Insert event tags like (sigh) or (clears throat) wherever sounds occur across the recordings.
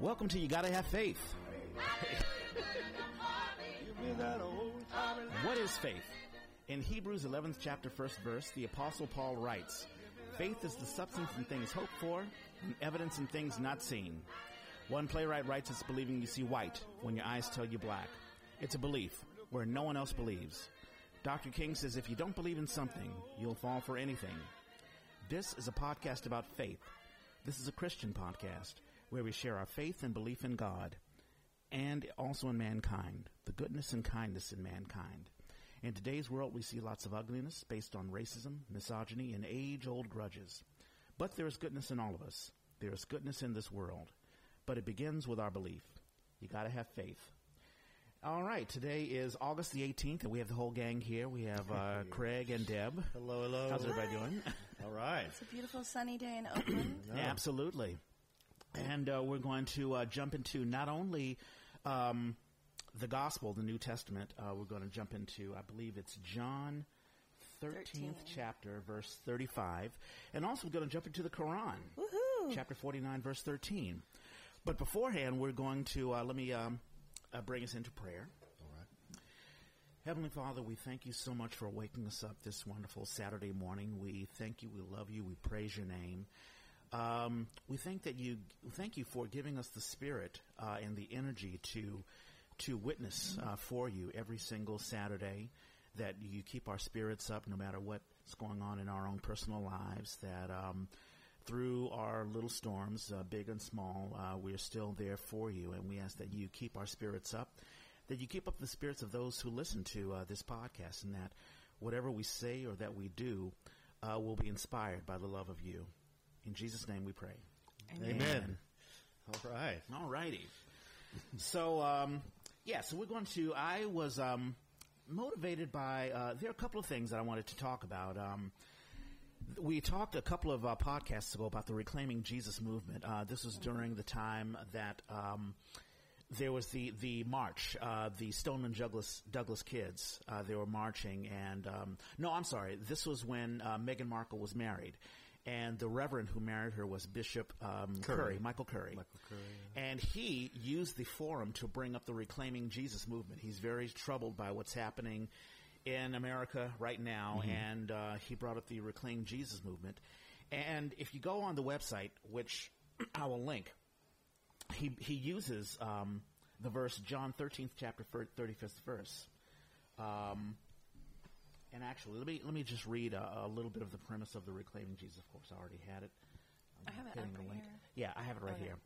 Welcome to You Gotta Have Faith. what is faith? In Hebrews 11th chapter, first verse, the apostle Paul writes, Faith is the substance in things hoped for and evidence in things not seen. One playwright writes it's believing you see white when your eyes tell you black. It's a belief where no one else believes. Dr. King says if you don't believe in something, you'll fall for anything. This is a podcast about faith. This is a Christian podcast where we share our faith and belief in God and also in mankind, the goodness and kindness in mankind. In today's world, we see lots of ugliness based on racism, misogyny, and age old grudges. But there is goodness in all of us. There is goodness in this world. But it begins with our belief. You got to have faith. All right, today is August the 18th, and we have the whole gang here. We have uh, (laughs) Craig and Deb. Hello, hello. How's everybody doing? All right. It's a beautiful sunny day in Oakland. Yeah, absolutely. And uh, we're going to uh, jump into not only um, the Gospel, the New Testament, uh, we're going to jump into, I believe it's John 13th 13. chapter, verse 35. And also we're going to jump into the Quran, Woohoo! chapter 49, verse 13. But beforehand, we're going to, uh, let me um, uh, bring us into prayer. Heavenly Father, we thank you so much for waking us up this wonderful Saturday morning. We thank you, we love you, we praise your name. Um, we thank that you thank you for giving us the spirit uh, and the energy to to witness uh, for you every single Saturday. That you keep our spirits up no matter what's going on in our own personal lives. That um, through our little storms, uh, big and small, uh, we're still there for you, and we ask that you keep our spirits up that you keep up the spirits of those who listen to uh, this podcast, and that whatever we say or that we do uh, will be inspired by the love of you. In Jesus' name we pray. Amen. All right. All righty. so, um, yeah, so we're going to. I was um, motivated by. Uh, there are a couple of things that I wanted to talk about. Um, we talked a couple of uh, podcasts ago about the Reclaiming Jesus movement. Uh, this was during the time that um, there was the the march, uh, the Stoneman Douglas Douglas kids. Uh, they were marching, and um, no, I'm sorry. This was when uh, Meghan Markle was married, and the Reverend who married her was Bishop um, Curry. Curry. Michael Curry. Michael Curry, and he used the forum to bring up the Reclaiming Jesus movement. He's very troubled by what's happening in America right now, and uh, he brought up the Reclaim Jesus movement. And if you go on the website, which (clears throat) I will link, he he uses um, the verse John thirteenth chapter thirty fifth verse. Um, and actually, let me let me just read a, a little bit of the premise of the reclaiming Jesus. Of course, I already had it. I'm I have it right link. here. Yeah, I have it right Okay. here.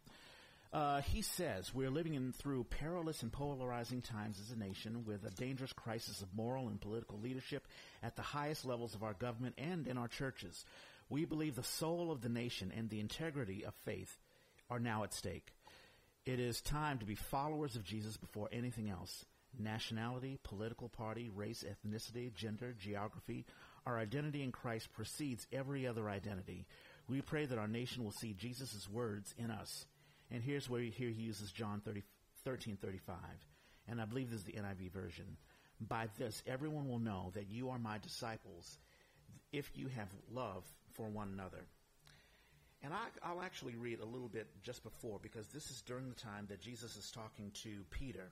Uh, he says, We're living in through perilous and polarizing times as a nation with a dangerous crisis of moral and political leadership at the highest levels of our government and in our churches. We believe the soul of the nation and the integrity of faith are now at stake. It is time to be followers of Jesus before anything else. Nationality, political party, race, ethnicity, gender, geography, our identity in Christ precedes every other identity. We pray that our nation will see Jesus' words in us. And here's where here he uses John 30, 13, 35. And I believe this is the NIV version. By this, everyone will know that you are my disciples if you have love for one another. And I, I'll actually read a little bit just before because this is during the time that Jesus is talking to Peter.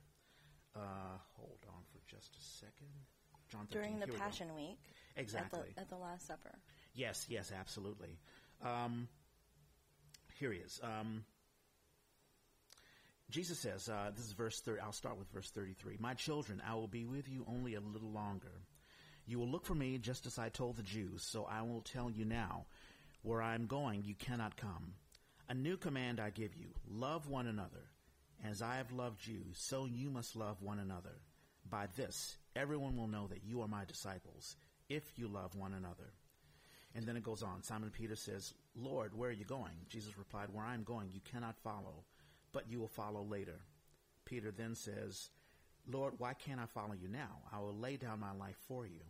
Uh, hold on for just a second. John 13, During the here we go. Passion Week. Exactly. At the, at the Last Supper. Yes, yes, absolutely. Um, here he is. Um, Jesus says, uh, this is verse 30. I'll start with verse 33. My children, I will be with you only a little longer. You will look for me just as I told the Jews, so I will tell you now, where I am going, you cannot come. A new command I give you love one another. As I have loved you, so you must love one another. By this, everyone will know that you are my disciples, if you love one another. And then it goes on. Simon Peter says, Lord, where are you going? Jesus replied, Where I am going, you cannot follow, but you will follow later. Peter then says, Lord, why can't I follow you now? I will lay down my life for you.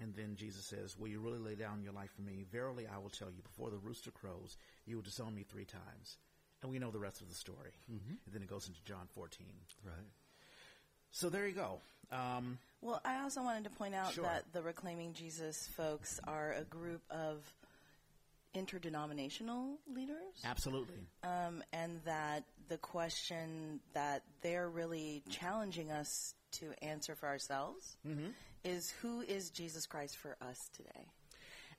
And then Jesus says, Will you really lay down your life for me? Verily, I will tell you, before the rooster crows, you will disown me three times. And we know the rest of the story. And then it goes into John 14. Right. So there you go. Um, Well, I also wanted to point out Sure. that the Reclaiming Jesus folks are a group of interdenominational leaders, Absolutely. um, and that the question that they're really challenging us to answer for ourselves is who is Jesus Christ for us today?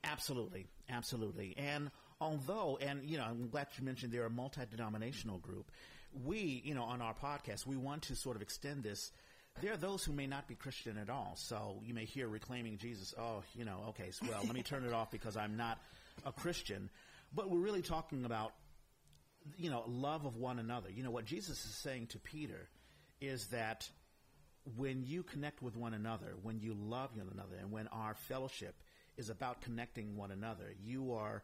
Absolutely, absolutely. And although, and you know, I'm glad you mentioned they're a multi-denominational group. We, you know, on our podcast, we want to sort of extend this. There are those who may not be Christian at all. So you may hear reclaiming Jesus. Oh, you know, okay, so, well, let me turn it off because I'm not a Christian. But we're really talking about, you know, love of one another. You know, what Jesus is saying to Peter is that when you connect with one another, when you love one another, and when our fellowship is about connecting one another, you are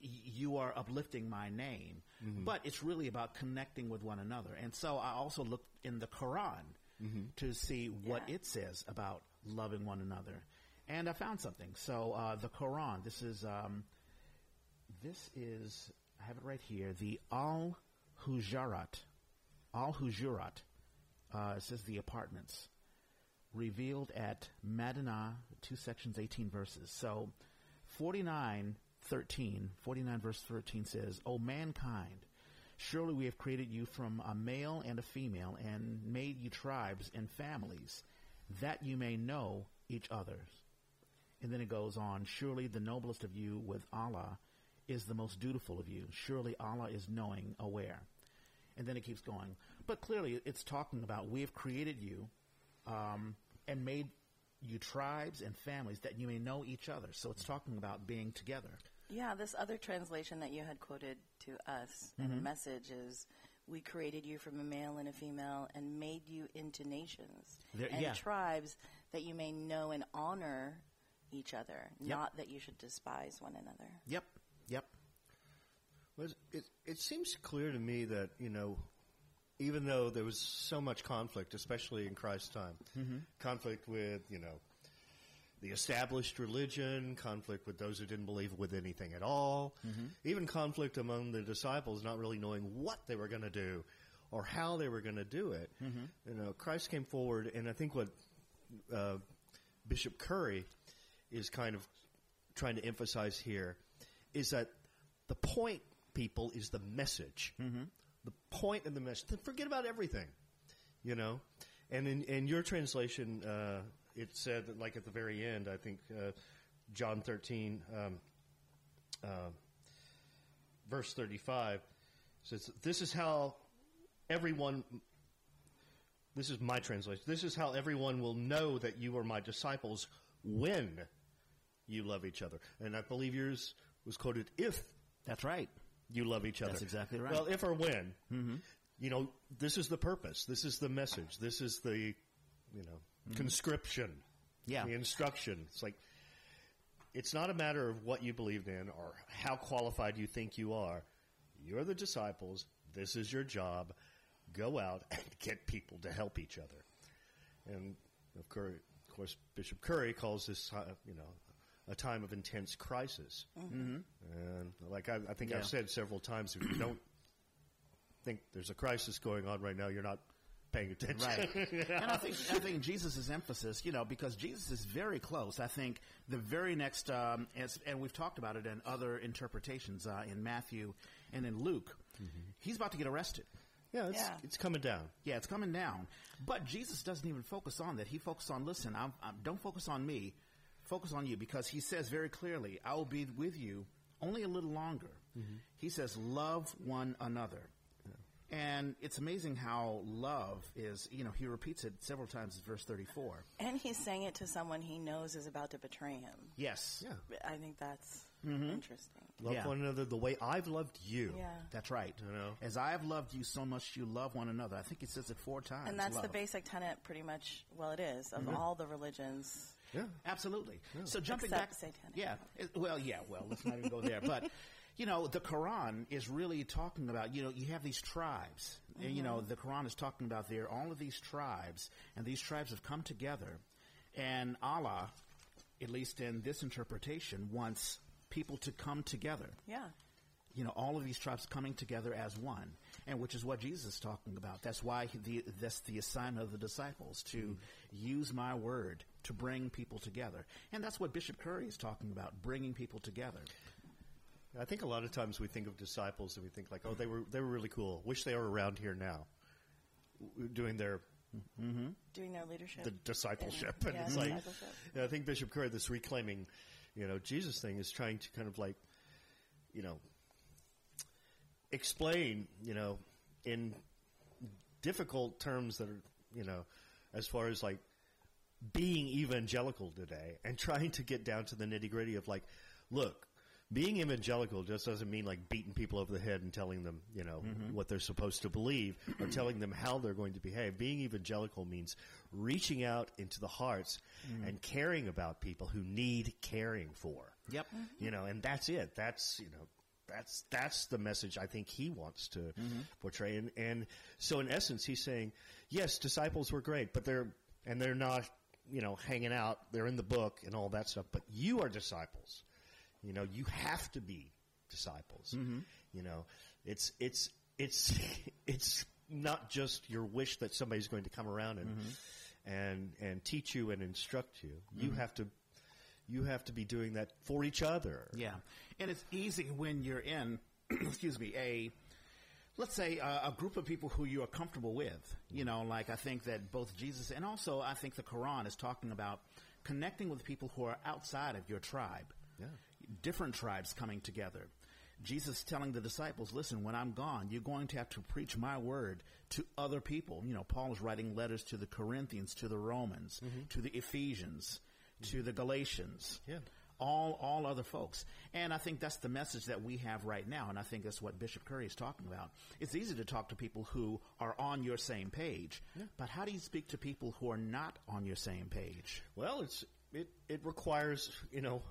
you are uplifting my name. But it's really about connecting with one another. And so I also looked in the Quran to see what Yeah. it says about loving one another, and I found something. So uh, the Quran. This is um, this is I have it right here. The Al Hujarat, Al Hujurat. Uh, it says the apartments revealed at Madinah, two sections, 18 verses. So 49, 13, 49 verse 13 says, O mankind, surely we have created you from a male and a female and made you tribes and families that you may know each other. And then it goes on, surely the noblest of you with Allah is the most dutiful of you. Surely Allah is knowing, aware. And then it keeps going. But clearly it's talking about we have created you um, and made you tribes and families that you may know each other. So it's talking about being together. Yeah, this other translation that you had quoted to us in the mm-hmm. message is we created you from a male and a female and made you into nations There- and yeah. tribes that you may know and honor each other, Yep. not that you should despise one another. Yep. Yep. Well, it, it seems clear to me that, you know, even though there was so much conflict, especially in Christ's time, mm-hmm. conflict with, you know, the established religion, conflict with those who didn't believe with anything at all, even conflict among the disciples not really knowing what they were going to do or how they were going to do it. You know, Christ came forward, and I think what uh, Bishop Curry is kind of trying to emphasize here is that the point, people, is the message. Mm-hmm. The point of the message. Forget about everything, you know. And in, in your translation, uh, it said that, like at the very end, I think uh, John thirteen, um, uh, verse thirty-five says, "This is how everyone." This is my translation. This is how everyone will know that you are my disciples when you love each other. And I believe yours was quoted if That's right. you love each other. That's exactly right. Well, if or when, you know, this is the purpose. This is the message. This is the, you know, conscription. Yeah. The instruction. It's like, it's not a matter of what you believed in or how qualified you think you are. You're the disciples. This is your job. Go out (laughs) and get people to help each other. And of course, of course Bishop Curry calls this, uh, you know, a time of intense crisis. Mm-hmm. And like I, I think Yeah. I've said several times, if you don't think there's a crisis going on right now, you're not paying attention. Right. (laughs) and I think I think Jesus' emphasis, you know, because Jesus is very close. I think the very next, um, as, and we've talked about it in other interpretations uh, in Matthew and in Luke, he's about to get arrested. yeah, it's, Yeah. it's coming down. Yeah, it's coming down. But Jesus doesn't even focus on that. He focuses on, listen, I'm, I'm, don't focus on me, focus on you, because he says very clearly, I will be with you only a little longer. He says, love one another. And it's amazing how love is, you know, he repeats it several times in verse 34. And he's saying it to someone he knows is about to betray him. Yes. Yeah. I think that's mm-hmm. interesting. Love Yeah. one another the way I've loved you. Yeah. That's right. You know? As I have loved you so much, you love one another. I think he says it four times. And that's the basic tenet, pretty much, well, it is, of mm-hmm. all the religions. Yeah. Absolutely. So jumping Except back, satanic. yeah. It- well, yeah. Well, let's not even go there. But (laughs) you know, the Quran is really talking about. You know, you have these tribes. And, you know, mm-hmm. the Quran is talking about there all of these tribes, and these tribes have come together, and Allah, at least in this interpretation, wants people to come together Yeah. you know, all of these tribes coming together as one, and which is what Jesus is talking about. That's why the, that's the assignment of the disciples to mm-hmm. use my word to bring people together, and that's what Bishop Curry is talking about, bringing people together. I think a lot of times we think of disciples and we think like, oh, they were they were really cool. Wish they were around here now, doing their mm-hmm. Doing their leadership. the discipleship. And- And, it's like, discipleship. and I think Bishop Curry, this reclaiming, you know, Jesus thing is trying to kind of like, you know, explain, you know, in difficult terms that are, you know, as far as like being evangelical today and trying to get down to the nitty gritty of like, look, being evangelical just doesn't mean like beating people over the head and telling them, you know, mm-hmm. what they're supposed to believe or (clears throat) telling them how they're going to behave. Being evangelical means reaching out into the hearts mm. and caring about people who need caring for. Yep. Mm-hmm. You know, and that's it. That's, you know, that's that's the message I think he wants to mm-hmm. portray. And and so in essence he's saying, yes, disciples were great, but they're and they're not, you know, hanging out, they're in the book and all that stuff, but you are disciples. You know, you have to be disciples. Mm-hmm. You know, it's it's it's (laughs) it's not just your wish that somebody's going to come around and mm-hmm. and and teach you and instruct you. You mm-hmm. have to you have to be doing that for each other. Yeah, and it's easy when you're in, (clears throat) excuse me, a let's say a, a group of people who you are comfortable with. You know, like I think that both Jesus and also I think the Quran is talking about connecting with people who are outside of your tribe. Yeah. Different tribes coming together. Jesus telling the disciples, listen, when I'm gone, you're going to have to preach my word to other people. You know, Paul is writing letters to the Corinthians, to the Romans, mm-hmm. to the Ephesians, mm-hmm. to the Galatians Yeah. all all other folks. And I think that's the message that we have right now, and I think that's what Bishop Curry is talking about. It's easy to talk to people who are on your same page, but how do you speak to people who are not on your same page? Well, it's it it requires you know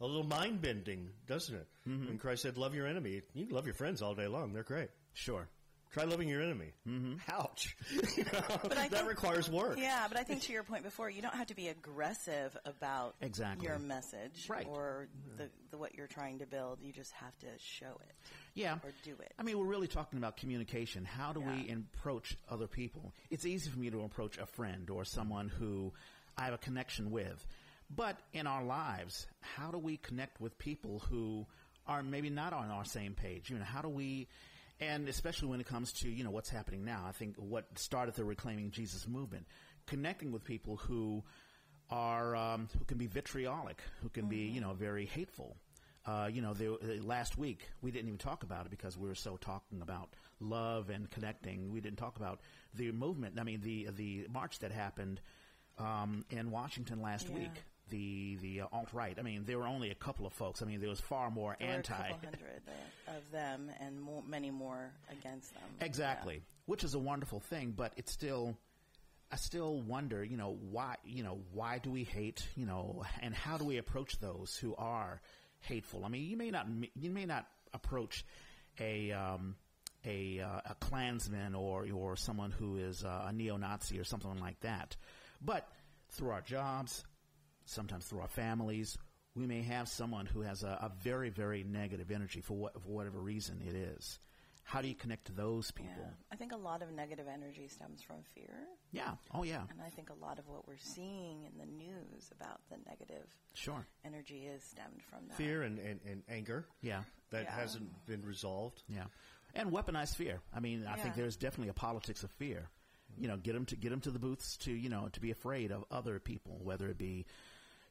a little mind bending, doesn't it? When Christ said, "Love your enemy," you can love your friends all day long; they're great. Sure. Try loving your enemy. Mm-hmm. Ouch! (laughs) You know, But that think- requires work. Yeah, but I think to your point before, you don't have to be aggressive about Exactly. your message Right. or the, the what you're trying to build. You just have to show it. Yeah. Or do it. I mean, we're really talking about communication. How do we approach other people? It's easy for me to approach a friend or someone who I have a connection with. But in our lives, how do we connect with people who are maybe not on our same page? You know, how do we, and especially when it comes to, you know, what's happening now, I think what started the Reclaiming Jesus movement, connecting with people who are, um, who can be vitriolic, who can be, you know, very hateful. Uh, you know, uh, last week we didn't even talk about it because we were so talking about love and connecting. We didn't talk about the movement. I mean, the the march that happened um, in Washington last Yeah. week. The the uh, alt right. I mean, there were only a couple of folks. I mean, there was far more There were anti. hundred uh, of them, and more, many more against them. Exactly, which is a wonderful thing, but it's still. I still wonder, you know, why, you know, why do we hate, you know, and how do we approach those who are hateful? I mean, you may not, you may not approach a, um, a, uh, a Klansman or, or someone who is uh, a neo-Nazi or something like that. But through our jobs, sometimes through our families, we may have someone who has a, a very, very negative energy for, what, for whatever reason it is. How do you connect to those Yeah. people? I think a lot of negative energy stems from fear. Yeah. Oh, yeah. And I think a lot of what we're seeing in the news about the negative Sure. energy is stemmed from that. Fear and, and, and anger Yeah. that Yeah. hasn't been resolved. Yeah. And weaponized fear. I mean, I think there's definitely a politics of fear. You know, get them to get them to the booths to you know to be afraid of other people, whether it be,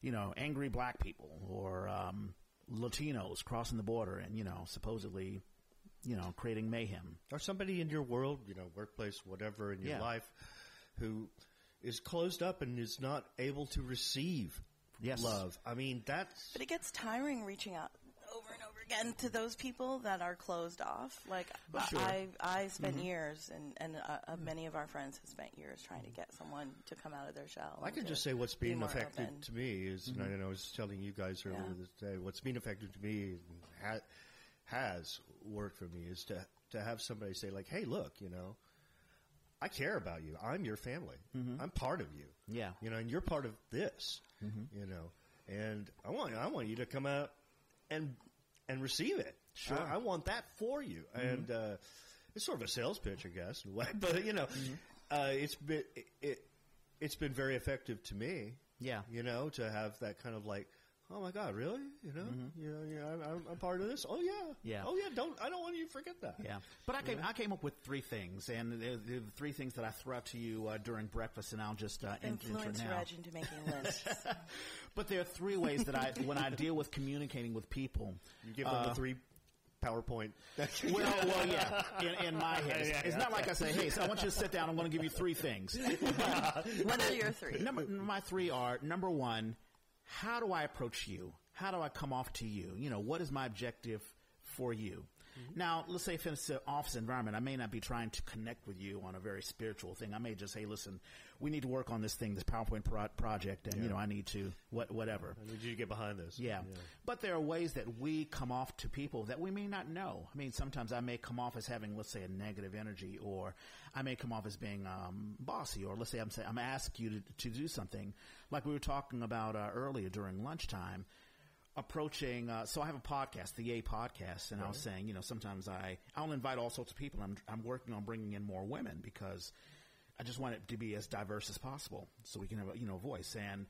you know, angry black people or um, Latinos crossing the border and you know supposedly, you know, creating mayhem. Or somebody in your world, you know, workplace, whatever in your Yeah. life, who is closed up and is not able to receive Yes. love. I mean, that's But it gets tiring reaching out over and to those people that are closed off. Like Well, sure. I, I spent years, and and uh, uh, many of our friends have spent years trying to get someone to come out of their shell. I can just say what's be being more effective open. to me is, and I, and I was telling you guys earlier Yeah. this day, what's been effective to me ha- has worked for me is to to have somebody say like, "Hey, look, you know, I care about you. I'm your family. I'm part of you. Yeah. you know, and you're part of this. You know, and I want I want you to come out and and receive it. Sure. I, I want that for you. And uh, it's sort of a sales pitch, I guess, in a way. (laughs) But you know, uh, it's been it, it it's been very effective to me. Yeah. you know, to have that kind of like, oh my God, really? You know, you know, yeah, I'm, I'm, I'm part of this. Oh yeah, Mm-hmm. Yeah. Oh yeah, don't I don't want you to forget that. Yeah, but I came I came up with three things, and the, the three things that I threw out to you uh, during breakfast, and I'll just uh, in- Influence enter now. Reg into making lists. (laughs) (laughs) But there are three ways that I, when I deal with communicating with people, You give them the three PowerPoint. (laughs) well, well, yeah, in, in my head, it's, Yeah, it's yeah. not like I say, "Hey, so I want you to sit down. I'm going to give you three things." what are your three? number my three are number one, how do I approach you? How do I come off to you? You know, what is my objective for you? Now, let's say if it's an office environment, I may not be trying to connect with you on a very spiritual thing. I may just say, listen, we need to work on this thing, this PowerPoint pro- project, and, you know, I need to, what, whatever. I need you to get behind this. Yeah. But there are ways that we come off to people that we may not know. I mean, sometimes I may come off as having, let's say, a negative energy, or I may come off as being um, bossy, or let's say I'm saying I'm asking you to, to do something, like we were talking about uh, earlier during lunchtime. Approaching, uh, so I have a podcast, the A podcast, and I was saying, you know, sometimes I I'll invite all sorts of people. I'm I'm working on bringing in more women because I just want it to be as diverse as possible, so we can have a you know voice. And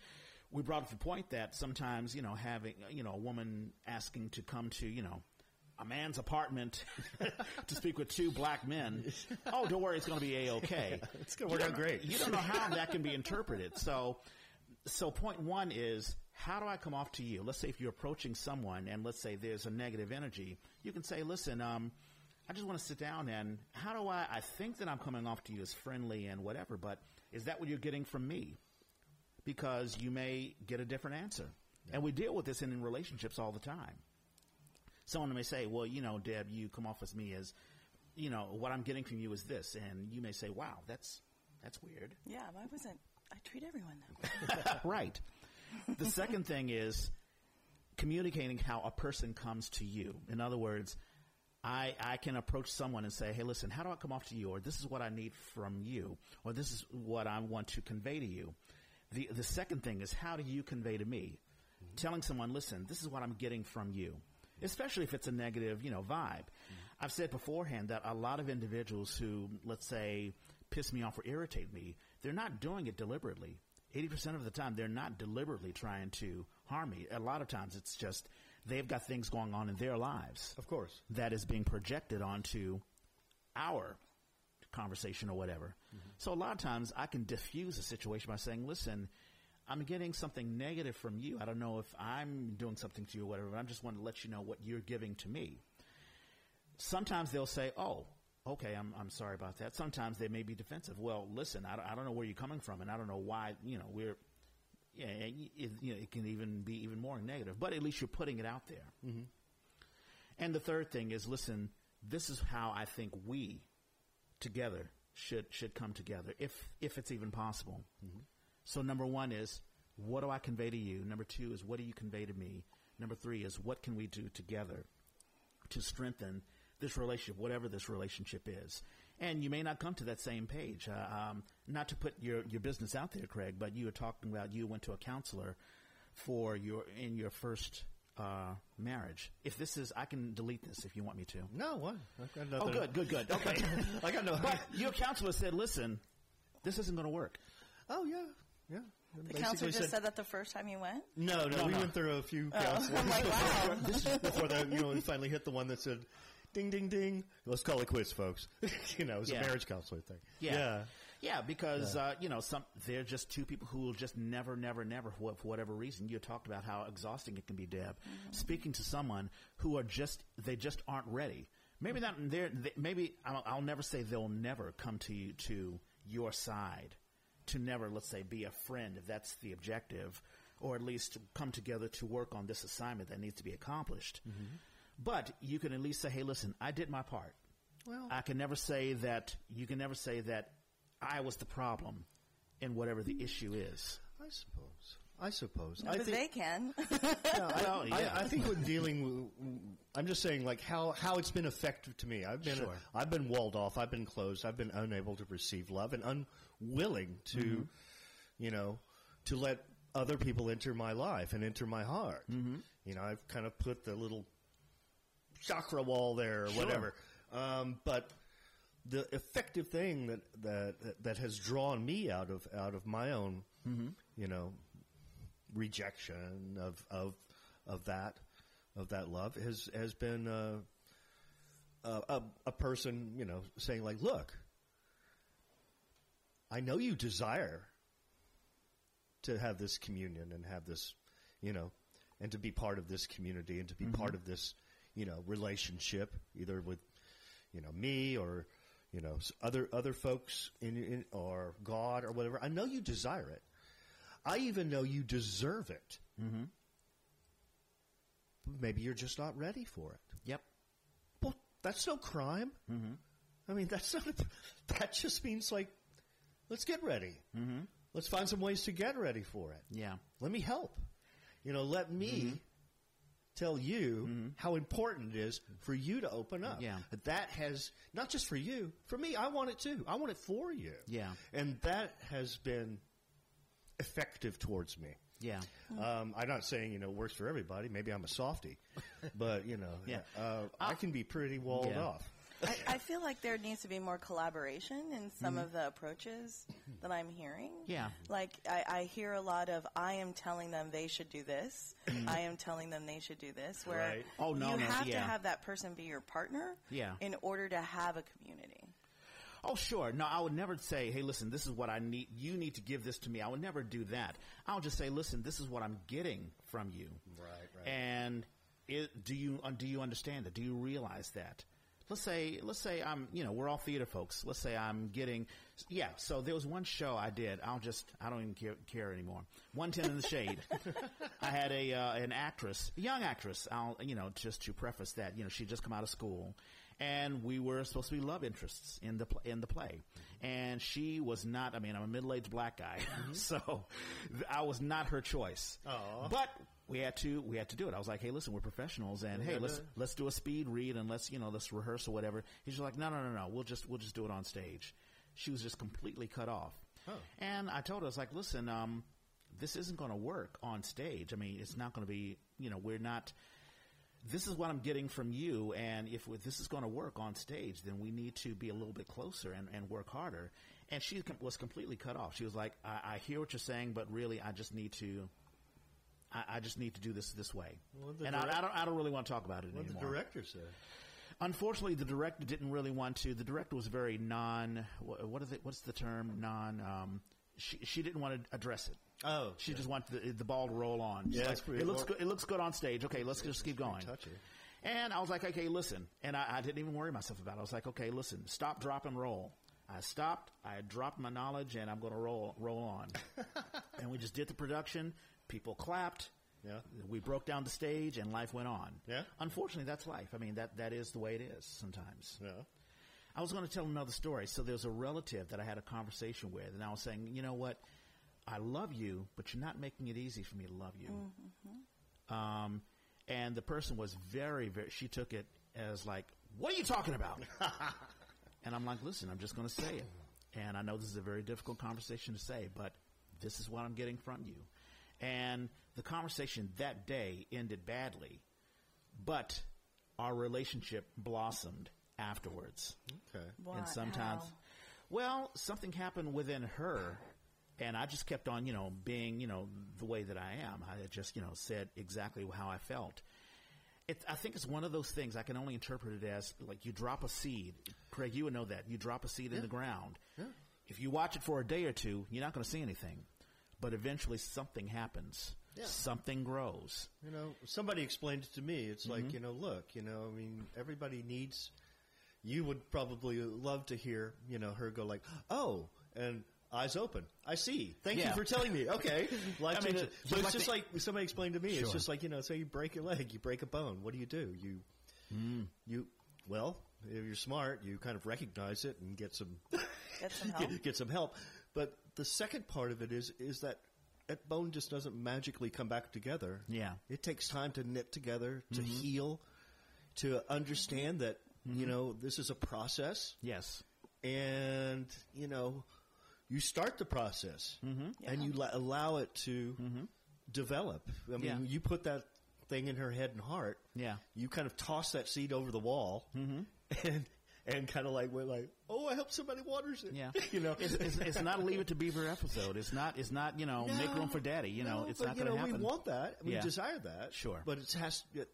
we brought up the point that sometimes you know having you know a woman asking to come to you know a man's apartment (laughs) to speak with two black men. (laughs) Oh, don't worry, it's going to be a okay. (laughs) It's gonna work out great. You don't know how that can be interpreted. So, so point one is how do I come off to you? Let's say if you're approaching someone and let's say there's a negative energy, you can say, listen, um, I just want to sit down and how do I, I think that I'm coming off to you as friendly and whatever, but is that what you're getting from me? Because you may get a different answer. And we deal with this in, in relationships all the time. Someone may say, well, you know, Deb, you come off as me as, you know, what I'm getting from you is this. And you may say, wow, that's, that's weird. Yeah, why wasn't I treat everyone that way? (laughs) right. The second (laughs) thing is communicating how a person comes to you. In other words, I, I can approach someone and say, hey, listen, how do I come off to you? Or this is what I need from you. Or this is what I want to convey to you. The, the second thing is how do you convey to me? Mm-hmm. Telling someone, listen, this is what I'm getting from you. Especially if it's a negative, you know, vibe. Mm-hmm. I've said beforehand that a lot of individuals who, let's say, piss me off or irritate me, they're not doing it deliberately. 80% of the time, they're not deliberately trying to harm me. A lot of times, it's just they've got things going on in their lives Of course. that is being projected onto our conversation or whatever. Mm-hmm. So a lot of times I can diffuse a situation by saying, listen, I'm getting something negative from you. I don't know if I'm doing something to you or whatever, but I'm just wanting to let you know what you're giving to me. Sometimes they'll say, oh, okay, I'm, I'm sorry about that. Sometimes they may be defensive. Well, listen, I, don't- I don't know where you're coming from, and I don't know why, you know, we're, yeah, it, you know, it can even be even more negative, but at least you're putting it out there. Mm-hmm. And the third thing is, listen, this is how I think we together should should come together, if if it's even possible. Mm-hmm. So number one is, what do I convey to you? Number two is, what do you convey to me? Number three is, what can we do together to strengthen this relationship, whatever this relationship is? And you may not come to that same page. Uh, um, not to put your your business out there, Craig, but you were talking about you went to a counselor for your in your first uh, marriage. If this is, I can delete this if you want me to. No, what? I've got Oh, good, good, good. Okay. (laughs) I got no. but your counselor said, listen, this isn't going to work. oh yeah, yeah. The counselor just said that the first time you went. No, no, No, we no. went through a few counselors (laughs) I'm like, wow. (laughs) before, before that. You know, we finally hit the one that said, "Ding, ding, ding." Let's call it quits, folks. (laughs) you know, it was Yeah. a marriage counselor thing. Yeah. yeah. Yeah, because Uh, you know, some they're just two people who will just never, never, never, for, for whatever reason. You talked about how exhausting it can be, Deb. Speaking to someone who are just they just aren't ready. Maybe not. They're maybe I'll, I'll never say they'll never come to you to your side to never, let's say, be a friend if that's the objective, or at least come together to work on this assignment that needs to be accomplished. But you can at least say, "Hey, listen, I did my part." Well, I can never say that you can never say that I was the problem in whatever the issue is. I suppose. I suppose. I Because think. they can. (laughs) Yeah, (laughs) I, Well, yeah. I, I think when dealing with, I'm just saying like how, how it's been effective to me. I've been Sure. I've been walled off. I've been closed. I've been unable to receive love and unwilling to, Mm-hmm. you know, to let other people enter my life and enter my heart. Mm-hmm. You know, I've kind of put the little chakra wall there or Sure. whatever. Um, but the effective thing that, that that has drawn me out of out of my own, Mm-hmm. you know, rejection of of of that of that love has has been uh, a, a, a person, you know, saying like, "Look, I know you desire to have this communion and have this, you know, and to be part of this community and to be part of this, you know, relationship, either with, you know, me or, you know, other other folks in, in or God or whatever. I know you desire it. I even know you deserve it. Mm-hmm. Maybe you're just not ready for it. Yep. Well, that's no crime. Mm-hmm. I mean, that's (laughs) not. That just means like, let's get ready. Mm-hmm. Let's find some ways to get ready for it. Yeah. Let me help. You know, let me tell you how important it is for you to open up. Yeah. That has not just for you, for me. I want it too. I want it for you. Yeah. and that has been effective towards me. Yeah. Um, I'm not saying you know it works for everybody. Maybe I'm a softie, (laughs) but you know, Yeah. uh, I can be pretty walled Yeah. off. I, I feel like there needs to be more collaboration in some of the approaches that I'm hearing. Yeah. Like I, I hear a lot of I am telling them they should do this. I am telling them they should do this. Where Right. Oh, no, you no, have to yeah. have that person be your partner. Yeah. In order to have a community. Oh, sure. No, I would never say, "Hey, listen, this is what I need. You need to give this to me." I would never do that. I'll just say, "Listen, this is what I'm getting from you." Right, right. And it, do you uh, do you understand it? Do you realize that? Let's say let's say I'm you know we're all theater folks. Let's say I'm getting yeah. So there was one show I did. I'll just I don't even care, care anymore. One ten in the shade. (laughs) I had a uh, an actress, young actress. I'll you know just to preface that you know she just come out of school, and we were supposed to be love interests in the pl- in the play, and she was not. I mean, I'm a middle aged black guy, (laughs) so th- I was not her choice. Aw. But we had to we had to do it. I was like, hey, listen, we're professionals, and hey, let's do let's do a speed read and let's you know let's rehearse or whatever. He's just like, no, no, no, no, we'll just we'll just do it on stage. She was just completely cut off, and I told her, I was like, listen, um, this isn't going to work on stage. I mean, it's not going to be, you know, we're not. This is what I'm getting from you, and if this is going to work on stage, then we need to be a little bit closer and, and work harder. And she was completely cut off. She was like, I, I hear what you're saying, but really, I just need to I, I just need to do this this way. Well, and I, direct- I don't I don't really want to talk about it What anymore. the director said. Unfortunately, the director didn't really want to. The director was very non. What, what is it? What's the term? Non. Um, she she didn't want to address it. Oh, She just wanted the, the ball to roll on. She's Yeah, like, it looks well- good. It looks good on stage. Okay, let's just keep going. And I was like, okay, listen. And I, I didn't even worry myself about it. I was like, okay, listen, stop, drop, and roll. I stopped. I dropped my knowledge, and I'm going to roll roll on. (laughs) and we just did the production. People clapped. Yeah. We broke down the stage, and life went on. Yeah. Unfortunately, that's life. I mean, that that is the way it is sometimes. Yeah. I was going to tell another story. So there's a relative that I had a conversation with, and I was saying, you know what? I love you, but you're not making it easy for me to love you. Um, and the person was very, very. She took it as like, "What are you talking about?" (laughs) and I'm like, "Listen, I'm just going to say it." And I know this is a very difficult conversation to say, but this is what I'm getting from you. And the conversation that day ended badly, but our relationship blossomed afterwards. Okay. Why- And sometimes, how? well, something happened within her, and I just kept on, you know, being, you know, the way that I am. I just, you know, said exactly how I felt. It, I think it's one of those things I can only interpret it as like you drop a seed. Craig, you would know that. You drop a seed in the ground. If you watch it for a day or two, you're not going to see anything. But eventually something happens. Yeah. Something grows. You know, somebody explained it to me. It's Mm-hmm. like, you know, look, you know, I mean, everybody needs. You would probably love to hear, you know, her go like, "Oh," and eyes open. I see. Thank Yeah. you for telling me. Okay, (laughs) life I mean, changes. it- So it's like just the- like somebody explained to me. It's just like you know, say you break your leg, you break a bone. What do you do? You, Mm. you, well, if you're smart, you kind of recognize it and get some (laughs) Get some (laughs) help. get, get some help. But the second part of it is is that that bone just doesn't magically come back together. Yeah. it takes time to knit together, to heal, to understand that you mm-hmm. know this is a process, Yes. and you know you start the process mm-hmm. and you la- allow it to mm-hmm. develop. I mean, Yeah. you put that thing in her head and heart. Yeah. You kind of toss that seed over the wall, (laughs) and and kind of like we're like, oh, I hope somebody waters it. Yeah, (laughs) you know, it's, it's, it's not a Leave It to Beaver episode. It's not. It's not. You know, make room for Daddy. You know, no, it's but, not going to know, happen. We want that. We Yeah. desire that. Sure. but it has. It,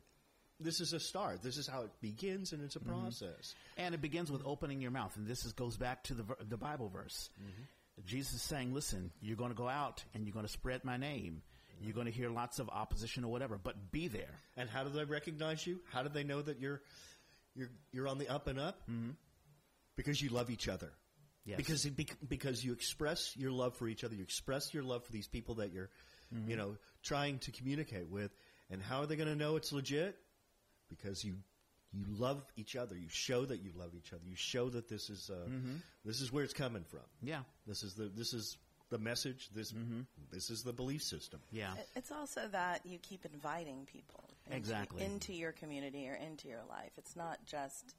this is a start. This is how it begins, and it's a Mm-hmm. process. And it begins with opening your mouth, and this is, goes back to the the Bible verse. Jesus is saying, "Listen, you're going to go out and you're going to spread my name. You're going to hear lots of opposition or whatever, but be there." And how do they recognize you? How do they know that you're you're you're on the up and up? Mm-hmm. Because you love each other. Yes. Because because you express your love for each other. You express your love for these people that you're, Mm-hmm. you know, trying to communicate with. And how are they going to know it's legit? Because you you love each other. You show that you love each other. You show that this is uh, Mm-hmm. this is where it's coming from. Yeah, This is the this is the message. This Mm-hmm. this is the belief system. yeah, It's also that you keep inviting people into, Exactly. into your community or into your life. It's not just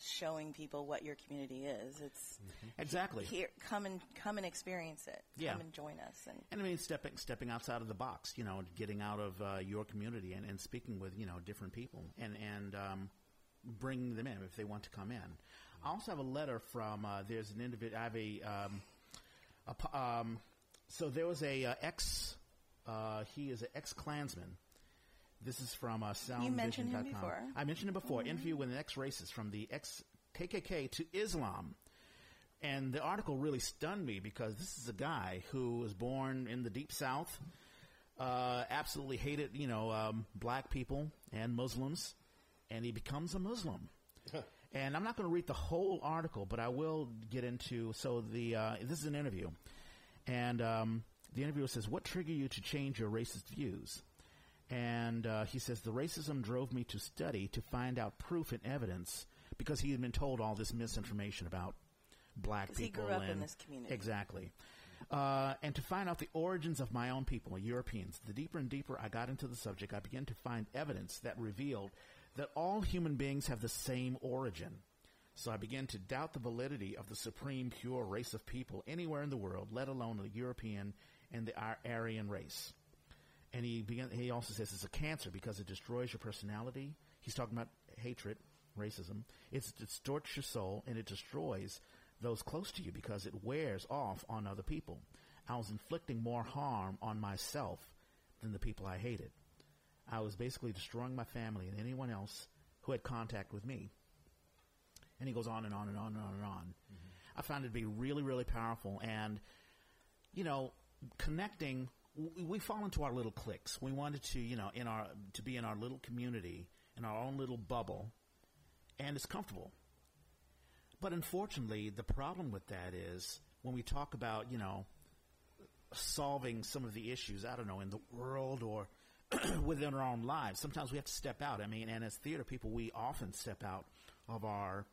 showing people what your community is. It's exactly. here, come and come and experience it. Yeah. Come and join us. And And I mean, stepping stepping outside of the box, you know, getting out of uh, your community and, and speaking with you know different people and and um, bringing them in if they want to come in. I also have a letter from uh, there's an individual. I have a, um, a um, so there was a uh, ex. Uh, he is an ex Klansman. This is from uh, You mentioned him before. I mentioned him before. Interview with an ex racist from the ex KKK to Islam. And the article really stunned me because this is a guy who was born in the deep south, uh, absolutely hated, you know, um, black people and Muslims, and he becomes a Muslim. and I'm not going to read the whole article, but I will get into. So the uh, this is an interview, and um, the interviewer says, "What triggered you to change your racist views?" And uh, he says, The racism drove me to study to find out proof and evidence because he had been told all this misinformation about black 'Cause he people. grew up in this community. Exactly. Uh, and to find out the origins of my own people, Europeans. The deeper and deeper I got into the subject, I began to find evidence that revealed that all human beings have the same origin. So I began to doubt the validity of the supreme pure race of people anywhere in the world, let alone the European and the Ar- Aryan race. And he began, he also says it's a cancer because it destroys your personality. He's talking about hatred, racism. It distorts your soul and it destroys those close to you because it wears off on other people. I was inflicting more harm on myself than the people I hated. I was basically destroying my family and anyone else who had contact with me. And he goes on and on and on and on and on. Mm-hmm. I found it to be really, really powerful. And, you know, connecting, we, we fall into our little cliques. We wanted to, you know, in our, to be in our little community, in our own little bubble, and it's comfortable. But unfortunately, the problem with that is when we talk about, you know, solving some of the issues, I don't know, in the world or (clears throat) within our own lives, sometimes we have to step out. I mean, and as theater people, we often step out of our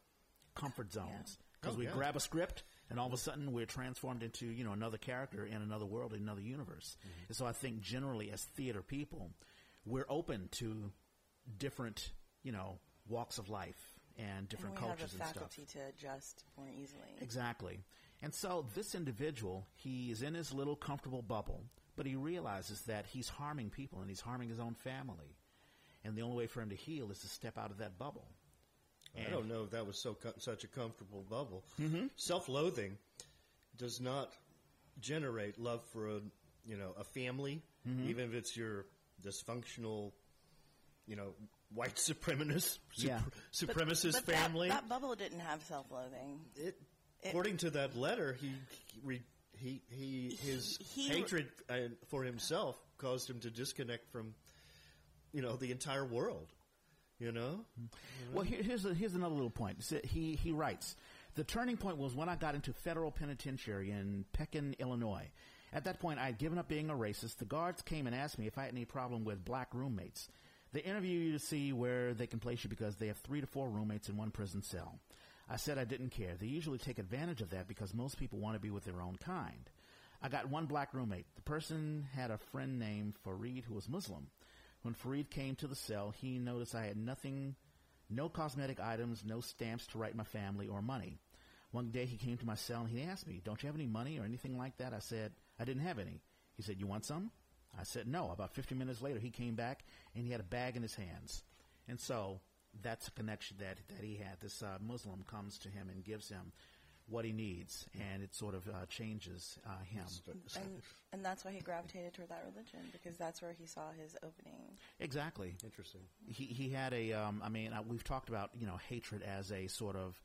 comfort zones because Oh, we yeah. grab a script and all of a sudden we're transformed into, you know, another character in another world, in another universe. Mm-hmm. And so I think generally as theater people, we're open to different, you know, walks of life and and different we have cultures the and stuff. faculty to adjust more easily. Exactly. And so this individual, he is in his little comfortable bubble, but he realizes that he's harming people and he's harming his own family. And the only way for him to heal is to step out of that bubble. I don't know if that was so co- such a comfortable bubble. Mm-hmm. Self-loathing does not generate love for a you know a family, even if it's your dysfunctional, you know, white (laughs) supremacist Yeah. supremacist But that- family. That, bubble didn't have self-loathing. it, according to that letter, he he he, he his (laughs) He- hatred uh, for himself caused him to disconnect from you know the entire world. You know, Well, here, here's, a, here's another little point. He, he writes, the turning point was when I got into federal penitentiary in Pekin, Illinois. At that point, I had given up being a racist. The guards came and asked me if I had any problem with black roommates. They interview you to see where they can place you because they have three to four roommates in one prison cell. I said I didn't care. They usually take advantage of that because most people want to be with their own kind. I got one black roommate. The person had a friend named Fareed who was Muslim. When Fareed came to the cell, he noticed I had nothing, no cosmetic items, no stamps to write my family or money. One day he came to my cell and he asked me, Don't you have any money or anything like that? I said, I didn't have any. He said, You want some? I said, No. About 15 minutes later, he came back and he had a bag in his hands. And so that's a connection that that he had. This uh, Muslim comes to him and gives him what he needs, and it sort of uh, changes uh, him. And, and that's why he gravitated toward that religion because that's where he saw his opening. Exactly. Interesting. He he had a. Um, I mean, uh, we've talked about you know hatred as a sort of.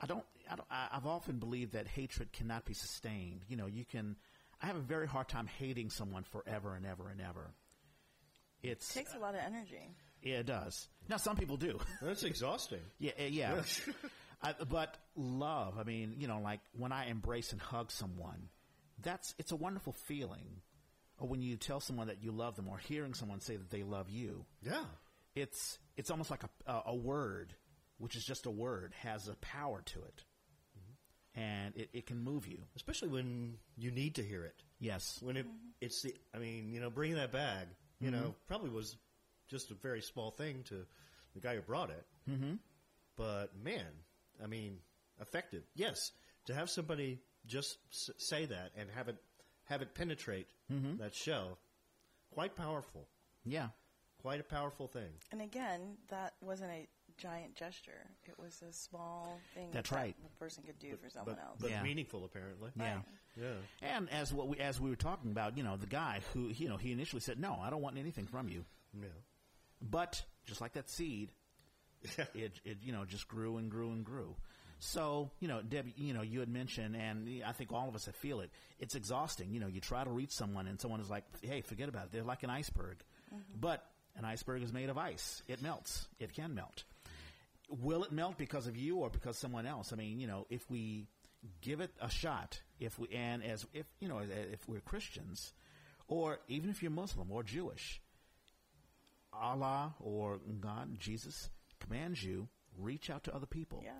I don't. I don't I, I've often believed that hatred cannot be sustained. You know, you can. I have a very hard time hating someone forever and ever and ever. It's It takes a lot of energy. yeah, it does. Now some people do. That's exhausting. (laughs) Yeah, uh, yeah. (laughs) I, but love, I mean, you know, like when I embrace and hug someone, that's it's a wonderful feeling. Or when you tell someone that you love them, or hearing someone say that they love you, Yeah. it's it's almost like a a, a word, which is just a word, has a power to it, and it, it can move you. Especially when you need to hear it. Yes, When it, it's the, I mean, you know, bringing that bag, you Mm-hmm. know, probably was just a very small thing to the guy who brought it. Mm-hmm. But man, I mean, effective. Yes, to have somebody just s- say that and have it have it penetrate Mm-hmm. that shell, quite powerful. yeah, Quite a powerful thing. And again, that wasn't a giant gesture. It was a small thing That's that right. a person could do for someone but, else. but Yeah. meaningful apparently. yeah. Right. Yeah. And as what we, as we were talking about, you know, the guy who you know he initially said, "No, I don't want anything from you," Yeah. but just like that seed, Yeah. it, it you know just grew and grew and grew. So you know, Debbie, you know, you had mentioned, and I think all of us that feel it. It's exhausting. You know, you try to reach someone, and someone is like, "Hey, forget about it. They're like an iceberg." Mm-hmm. But an iceberg is made of ice. It melts. It can melt. Will it melt because of you or because someone else? I mean, you know, if we give it a shot, if we and as if you know, if we're Christians, or even if you're Muslim or Jewish, Allah or God, Jesus commands you reach out to other people. Yeah.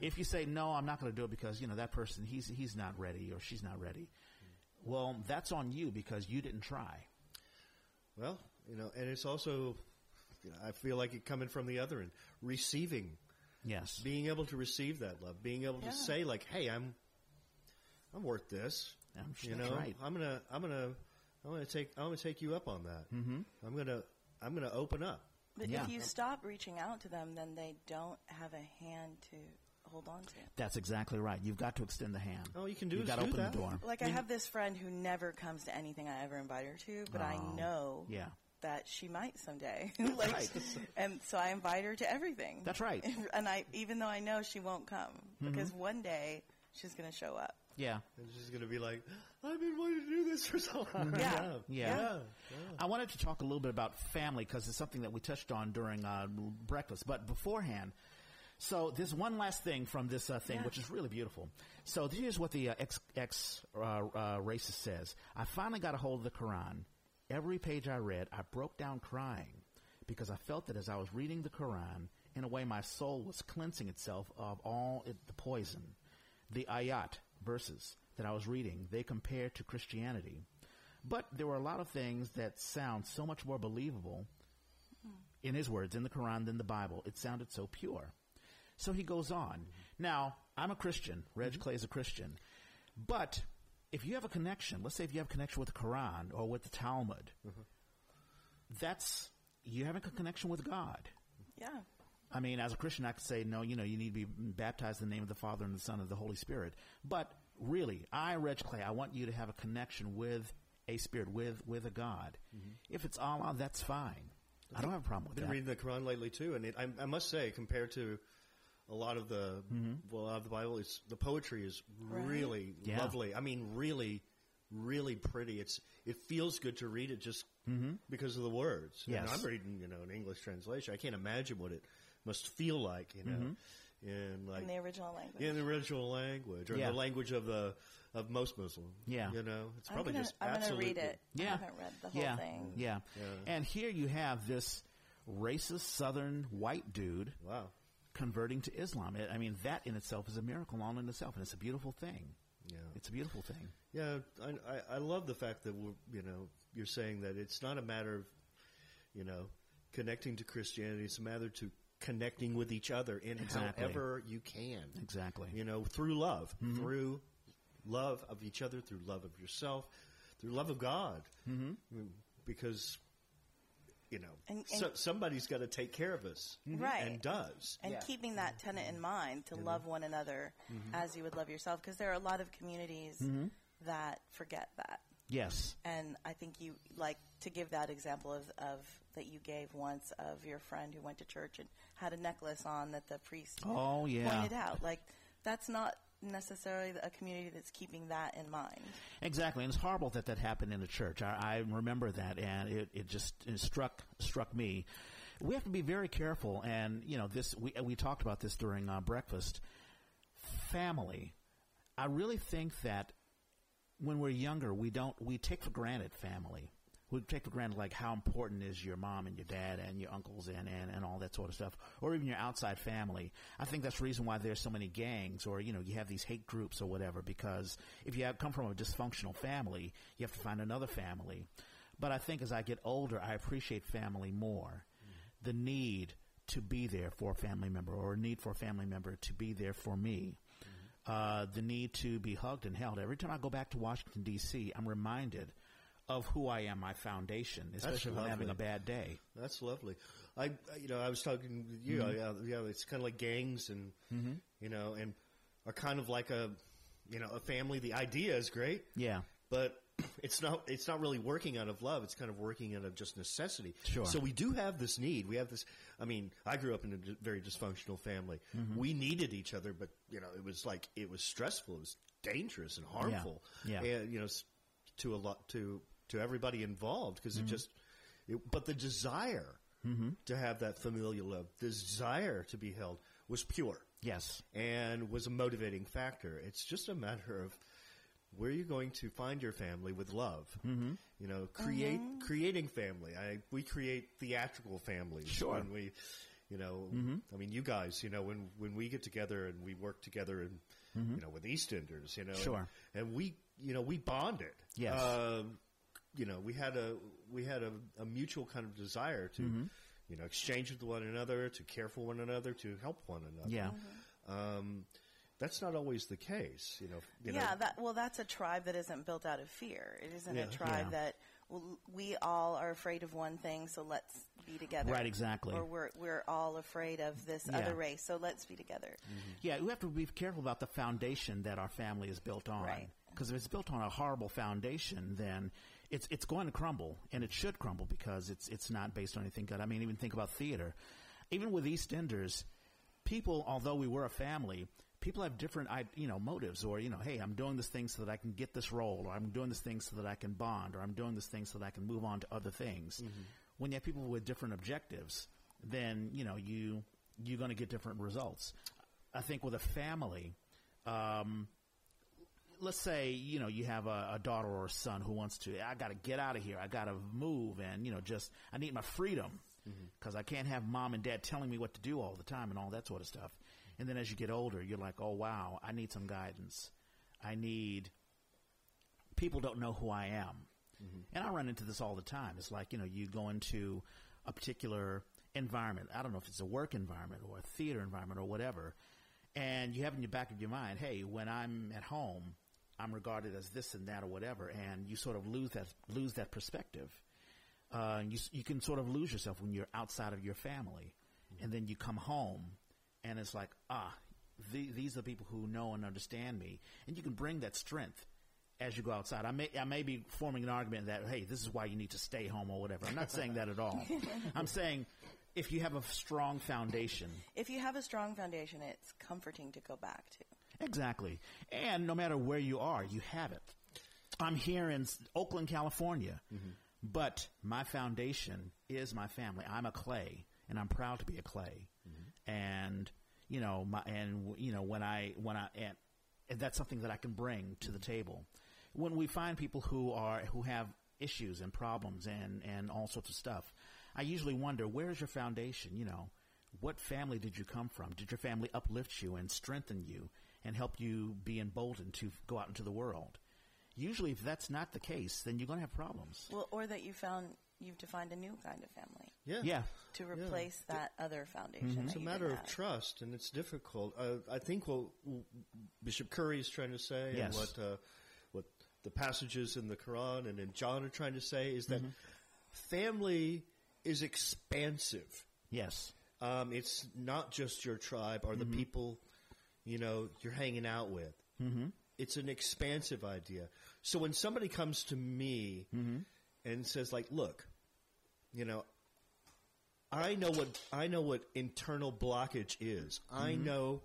If you say no, I'm not going to do it because you know that person he's he's not ready or she's not ready. Well, that's on you because you didn't try. Well, you know, and it's also, you know, I feel like it coming from the other end, receiving, Yes. being able to receive that love, being able Yeah. to say like, "Hey, I'm, I'm worth this." I'm sure you know, right. I'm gonna, I'm gonna, I'm gonna take, I'm gonna take you up on that. Mm-hmm. I'm gonna, I'm gonna open up. But Yeah. if you stop reaching out to them, then they don't have a hand to hold on to. That's exactly right. You've got to extend the hand. All you can do You've is got to open that. the door. Like I have this friend who never comes to anything I ever invite her to, but I Oh, know yeah. that she might someday. (laughs) like, right. and so I invite her to everything. That's right. (laughs) And I, even though I know she won't come, Mm-hmm. because one day she's going to show up. Yeah. And she's gonna be like, "I've been wanting to do this for so long." Yeah. Yeah. yeah. I wanted to talk a little bit about family because it's something that we touched on during uh, breakfast. But beforehand, so there's one last thing from this uh, thing, Yeah. which is really beautiful. So here's what the uh, ex, ex uh, uh, racist says. I finally got a hold of the Quran. Every page I read, I broke down crying because I felt that as I was reading the Quran, in a way, my soul was cleansing itself of all it, the poison. The ayat verses that I was reading, they compared to Christianity. But there were a lot of things that sound so much more believable hmm. in his words in the Quran than the Bible. It sounded so pure. So he goes on. Now, I'm a Christian. Reg mm-hmm. Clay is a Christian. But if you have a connection, let's say if you have a connection with the Quran or with the Talmud, mm-hmm. that's you having a connection with God. Yeah. I mean, as a Christian, I could say, no, you know, you need to be baptized in the name of the Father and the Son and the Holy Spirit. But really, I, Reg Clay, I want you to have a connection with a spirit, with with a God. Mm-hmm. If it's Allah, that's fine. I don't have a problem I've been that. reading the Quran lately too, and it, I, I must say, compared to a lot of the mm-hmm. well, a lot of the Bible, it's the poetry is Right. really Yeah. lovely. I mean, really, really pretty. It's it feels good to read it just mm-hmm. because of the words. And I'm reading, you know, an English translation. I can't imagine what it must feel like, you know, mm-hmm. in like In the original language. in the original language or Yeah. the language of the of most Muslims. Yeah. you know, it's I'm probably gonna, just I'm gonna read it. Yeah. I haven't read the whole yeah, thing. yeah, Yeah. And here you have this racist Southern white dude Wow. converting to Islam. I I mean, that in itself is a miracle all in itself, and it's a beautiful thing. Yeah. It's a beautiful thing. Yeah, I, I, I love the fact that we're, you know you're saying that it's not a matter of you know connecting to Christianity. It's a matter to connecting with each other in Exactly. however you can. Exactly. You know, through love, Mm-hmm. through love of each other, through love of yourself, through love of God. Mm-hmm. Because you know, And- and- so, somebody's got to take care of us, Right. And does. and Yeah. keeping that tenet in mind to love one another as you would love yourself because there are a lot of communities that forget that Yes. and i think you like to give that example of, of that you gave once of your friend who went to church and had a necklace on that the priest Oh, yeah. pointed out like that's not necessarily a community that's keeping that in mind Exactly, and it's horrible that that happened in a church. I, I remember that, and it, it just it struck struck me. We have to be very careful, and you know this. We we talked about this during uh, breakfast. Family, I really think that when we're younger, we don't we take for granted family. We take for granted like how important is your mom and your dad and your uncles and, and, and all that sort of stuff, or even your outside family. I think that's the reason why there's so many gangs, or you know, you have these hate groups or whatever. Because if you have, come from a dysfunctional family, you have to find another family. But I think as I get older, I appreciate family more. The need to be there for a family member, or a need for a family member to be there for me uh, the need to be hugged and held. Every time I go back to Washington D.C., I'm reminded of who I am, my foundation, especially when I'm having a bad day. That's lovely. I, you know, I was talking with you. Mm-hmm. Yeah, yeah, it's kind of like gangs, and you know, and are kind of like a, you know, a family. The idea is great, Yeah, but (clears throat) it's not. It's not really working out of love. It's kind of working out of just necessity. Sure. So we do have this need. We have this. I mean, I grew up in a very dysfunctional family. Mm-hmm. We needed each other, but you know, it was like it was stressful. It was dangerous and harmful. Yeah. And you know, to a lot to to everybody involved because Mm-hmm. it just. It, but the desire to have that familial love, desire to be held, was pure yes, and was a motivating factor. It's just a matter of where you're going to find your family with love. Mm-hmm. You know, create creating family. I we create theatrical families Sure. when we, you know, I mean, you guys, you know, when when we get together and we work together and you know with EastEnders, you know, Sure. and, and we, you know, we bonded. Yes. Um, you know, we had a we had a, a mutual kind of desire to, mm-hmm. you know, exchange with one another, to care for one another, to help one another. yeah, mm-hmm. Um, that's not always the case, you know. You yeah, know, that well, that's a tribe that isn't built out of fear. It isn't Yeah. a tribe Yeah. that well, we all are afraid of one thing, so let's be together. Right, exactly. Or we're we're all afraid of this Yeah. other race, so let's be together. Mm-hmm. yeah. We have to be careful about the foundation that our family is built on. Right. Because if it's built on a horrible foundation, then it's it's going to crumble, and it should crumble because it's it's not based on anything good. I mean, even think about theater. Even with EastEnders, people, although we were a family, people have different, you know, motives. Or you know, hey, I'm doing this thing so that I can get this role, or I'm doing this thing so that I can bond, or I'm doing this thing so that I can move on to other things. When you have people with different objectives, then you know you you're going to get different results. I think with a family. Um, let's say you know you have a, a daughter or a son who wants to i got to get out of here. I got to move and you know just i need my freedom. Mm-hmm. Because i can't have mom and dad telling me what to do all the time and all that sort of stuff. And then as you get older you're like oh wow i need some guidance. I need people don't know who i am. Mm-hmm. And i run into this all the time. It's like you know you go into a particular environment. I don't know if it's a work environment or a theater environment or whatever and you have in your back of your mind, hey, when I'm at home, I'm regarded as this and that or whatever, and you sort of lose that lose that perspective. Uh, and you you can sort of lose yourself when you're outside of your family, and then you come home, and it's like ah, the, these are the people who know and understand me, and you can bring that strength as you go outside. I may I may be forming an argument that hey, this is why you need to stay home or whatever. I'm not saying that at all. (laughs) I'm saying if you have a strong foundation, If you have a strong foundation, it's comforting to go back to. Exactly. And no matter where you are, you have it. I'm here in Oakland, California, mm-hmm. but my foundation is my family. I'm a clay, and I'm proud to be a clay. Mm-hmm. And you know, my and you know when I when I and, and that's something that I can bring to the table. When we find people who are who have issues and problems and and all sorts of stuff, I usually wonder where is your foundation. You know, what family did you come from? Did your family uplift you and strengthen you and help you be emboldened to go out into the world? Usually, if that's not the case, then you're going to have problems. Well, or that you found you've defined a new kind of family yeah, Yeah, to replace that other foundation. Mm-hmm. that It's a matter of have. trust, and it's difficult. Uh, I think what Bishop Curry is trying to say, Yes. and what uh, what the passages in the Quran and in John are trying to say, is that Mm-hmm. family is expansive. Yes. Um, it's not just your tribe or the people, you know, you're hanging out with. Mm-hmm. It's an expansive idea. So when somebody comes to me and says, like, look, you know, I know what I know what internal blockage is. I know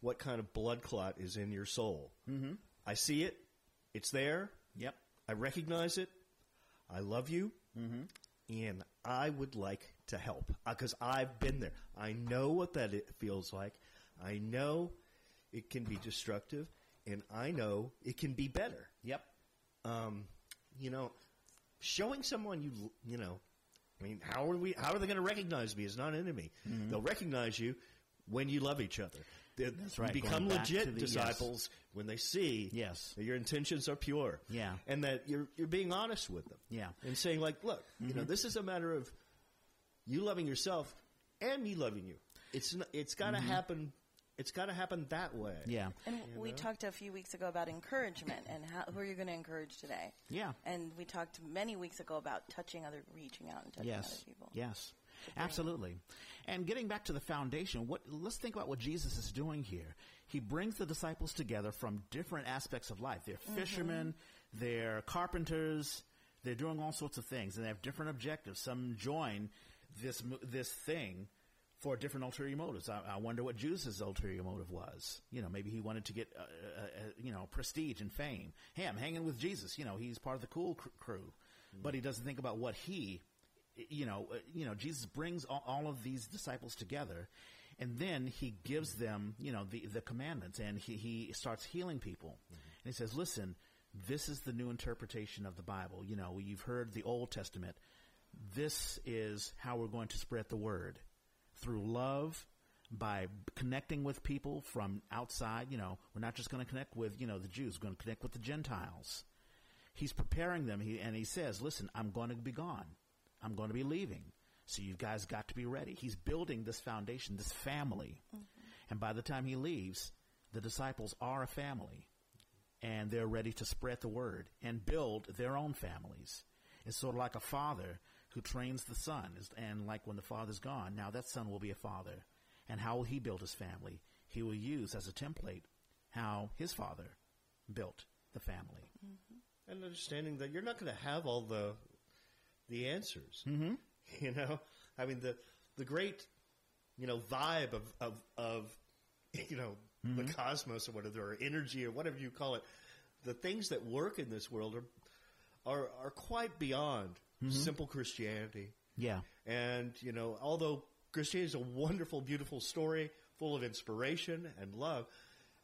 what kind of blood clot is in your soul. Mm-hmm. I see it. It's there. Yep. I recognize it. I love you, and I would like to help because I've been there. I know what that it feels like. I know it can be destructive, and I know it can be better. Yep. Um, you know, showing someone you you know, I mean, how are we? How are they going to recognize me as not an enemy? They'll recognize you when you love each other. They- Mm-hmm. That's right, You become legit the- yes. disciples when they see Yes. that your intentions are pure. Yeah. and that you're you're being honest with them. Yeah. Mm-hmm. and saying like, look, you know, this is a matter of you loving yourself and me loving you. It's n- it's got to happen. It's got to happen that way. Mm-hmm. Yeah. And we talked a few weeks ago about encouragement and how, who are you going to encourage today? Yeah. And we talked many weeks ago about touching other, reaching out and touching Yes. other people. Yes. Absolutely. And getting back to the foundation, what let's think about what Jesus is doing here. He brings the disciples together from different aspects of life. They're fishermen, they're carpenters, they're doing all sorts of things, and they have different objectives. Some join this this thing for different ulterior motives. I, I wonder what Judas' ulterior motive was. You know, maybe he wanted to get, uh, uh, uh, you know, prestige and fame. Hey, I'm hanging with Jesus. You know, he's part of the cool cr- crew, but he doesn't think about what he, you know, uh, you know, Jesus brings all, all of these disciples together, and then he gives them, you know, the the commandments, and he he starts healing people, and he says, listen. This is the new interpretation of the Bible. You know, you've heard the Old Testament. This is how we're going to spread the word through love, by connecting with people from outside. You know, we're not just going to connect with, you know, the Jews. We're going to connect with the Gentiles. He's preparing them, he, and he says, listen, I'm going to be gone. I'm going to be leaving. So you guys got to be ready. He's building this foundation, this family. Mm-hmm. And by the time he leaves, the disciples are a family. And they're ready to spread the word and build their own families. It's sort of like a father who trains the son. Is- And like when the father's gone, now that son will be a father. And how will he build his family? He will use as a template how his father built the family. and understanding that you're not going to have all the the answers. Mm-hmm. (laughs) You know, I mean the the great you know vibe of of, of (laughs) you know the cosmos or whatever or energy or whatever you call it. The things that work in this world are are are quite beyond Mm-hmm. simple Christianity. Yeah. And, you know, although Christianity is a wonderful, beautiful story full of inspiration and love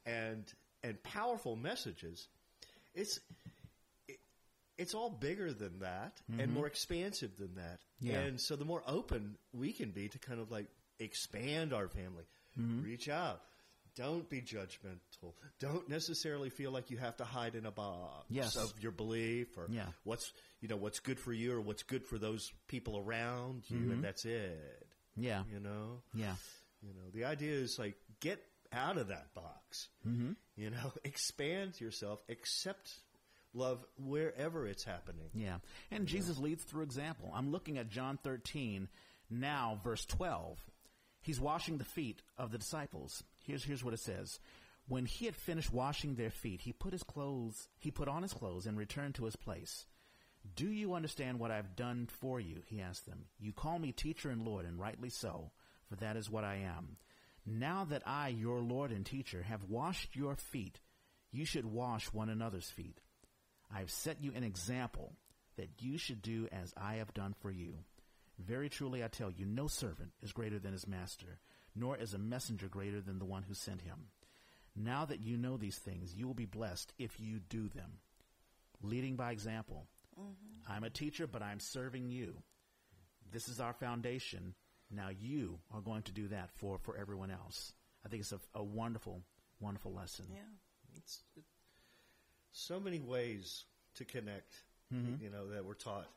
and and powerful messages, it's it, it's all bigger than that and mm-hmm. more expansive than that. Yeah. And so the more open we can be to kind of like expand our family, mm-hmm. reach out. Don't be judgmental. Don't necessarily feel like you have to hide in a box Yes. of your belief or Yeah. what's you know what's good for you or what's good for those people around you, and that's it. Yeah. You know, Yeah. you know. The idea is like get out of that box. Mm-hmm. You know, (laughs) expand yourself, accept love wherever it's happening. Yeah. And Jesus leads through example. I'm looking at John 13, now verse 12. He's washing the feet of the disciples. Here's, here's what it says. When he had finished washing their feet, he put his clothes, he put on his clothes and returned to his place. Do you understand what I've done for you? He asked them. You call me teacher and Lord, and rightly so, for that is what I am. Now that I, your Lord and teacher, have washed your feet, you should wash one another's feet. I have set you an example that you should do as I have done for you. Very truly I tell you, no servant is greater than his master, nor is a messenger greater than the one who sent him. Now that you know these things, you will be blessed if you do them. Leading by example. Mm-hmm. I'm a teacher, but I'm serving you. This is our foundation. Now you are going to do that for, for everyone else. I think it's a, a wonderful, wonderful lesson. Yeah. It's it, so many ways to connect. Mm-hmm. You know that we're taught.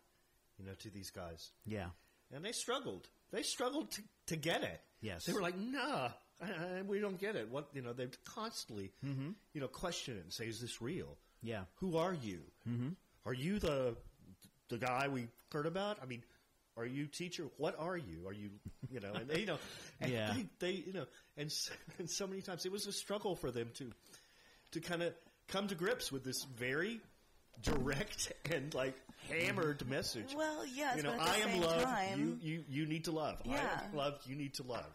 You know to these guys. Yeah. And they struggled. They struggled to, to get it. Yes. they were like, "Nah, uh, we don't get it." What you know, they constantly, you know, question it and say, "Is this real? Yeah. Who are you? Mm-hmm. Are you the the guy we heard about? I mean, Are you teacher? What are you? Are you, you know, and they, you know, and (laughs) Yeah. they, they, you know, and so, (laughs) and so many times it was a struggle for them to, to kind of come to grips with this very direct (laughs) and like hammered message. Well, yes, you know, but at the I am same love. time, you, you, you need to love. I Yeah. am love. You need to love.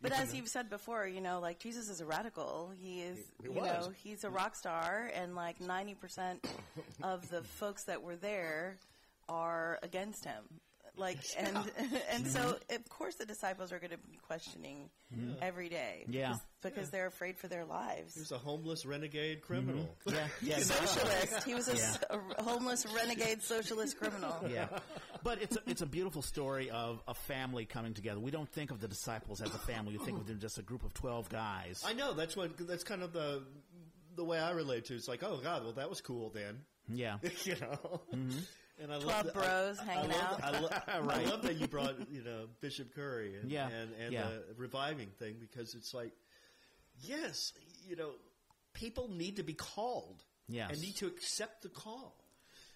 But You as know? you've said before, you know, like Jesus is a radical. He is, He you was. know, he's a rock star, and like ninety percent of the folks that were there are against him. Like and (laughs) (laughs) and so Mm-hmm. of course the disciples are going to be questioning mm-hmm. every day. Yeah. because they're afraid for their lives. he was a homeless renegade criminal. Mm-hmm. Yeah, (laughs) yeah, Socialist. He was a, Yeah. s- a homeless renegade socialist criminal. yeah. But it's a, it's a beautiful story of a family coming together. We don't think of the disciples as a family. We think of them just a group of twelve guys. I know that's what that's kind of the the way I relate to. it. It's like, oh God, well that was cool then, Yeah, you know. Mm-hmm. And I love Club that- bros I, hanging I love, out. I, lo- (laughs) I love that you brought you know Bishop Curry and Yeah, and, and yeah. the reviving thing because it's like, yes, you know, people need to be called. Yes. and need to accept the call.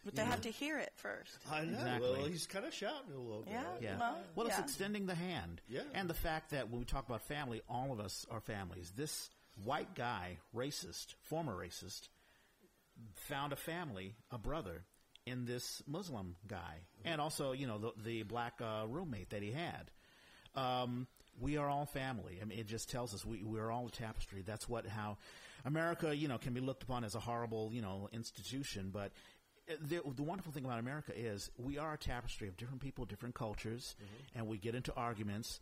But they have to hear it first. I know. Exactly. Well, he's kind of shouting a little bit. Yeah. yeah. Well, Well, it's yeah. extending the hand. Yeah. And the fact that when we talk about family, all of us are families. This white guy, racist, former racist, found a family, a brother, in this Muslim guy, and also, you know, the, the black uh, roommate that he had. Um, we are all family. I mean, it just tells us we we're all a tapestry. That's what how America, you know, can be looked upon as a horrible, you know, institution, but. uh, The, the wonderful thing about America is we are a tapestry of different people, different cultures, and we get into arguments.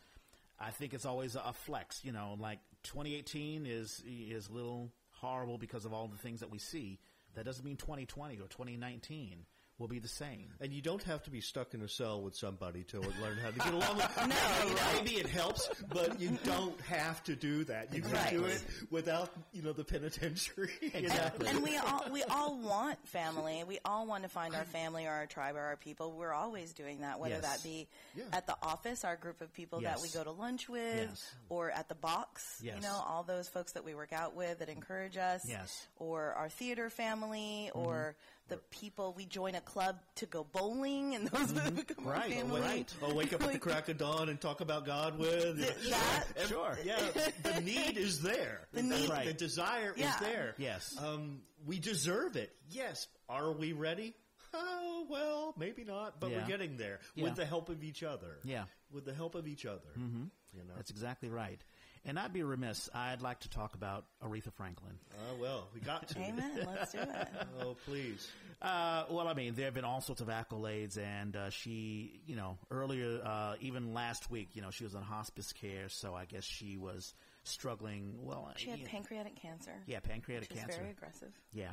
I think it's always a flex, you know, like 2018 is is a little horrible because of all the things that we see. That doesn't mean 2020 or 2019 will be the same. And you don't have to be stuck in a cell with somebody to learn how to get along. with (laughs) No, you don't. maybe it helps, but you (laughs) don't have to do that. You can do it without, you know, the penitentiary. (laughs) Exactly. and we all we all want family. We all want to find our family or our tribe or our people. We're always doing that, whether Yes. that be Yeah. at the office, our group of people that we go to lunch with, Yes. or at the box. Yes. You know, all those folks that we work out with that encourage us. Yes. Or our theater family, or mm-hmm. The people we join a club to go bowling, and those (laughs) become our Right, family. right. Or wake up at the crack of dawn and talk about God with. (laughs) that- And- Sure. Yeah, the (laughs) need is there. The, need- the desire Yeah. is there. Yes. Um, we deserve it. Yes. Are we ready? Oh, well, maybe not, but Yeah. we're getting there Yeah. with the help of each other. Yeah. With the help of each other. Mm-hmm. You know. That's exactly right. And I'd be remiss. I'd like to talk about Aretha Franklin. Oh, well, we got to. Amen. Let's do it. (laughs) Oh, please. Uh, well, I mean, there have been all sorts of accolades, and uh, she, you know, earlier, uh, even last week, you know, she was on hospice care, so I guess she was struggling. Well, She had you know, pancreatic cancer. yeah, pancreatic which cancer. very aggressive. Yeah,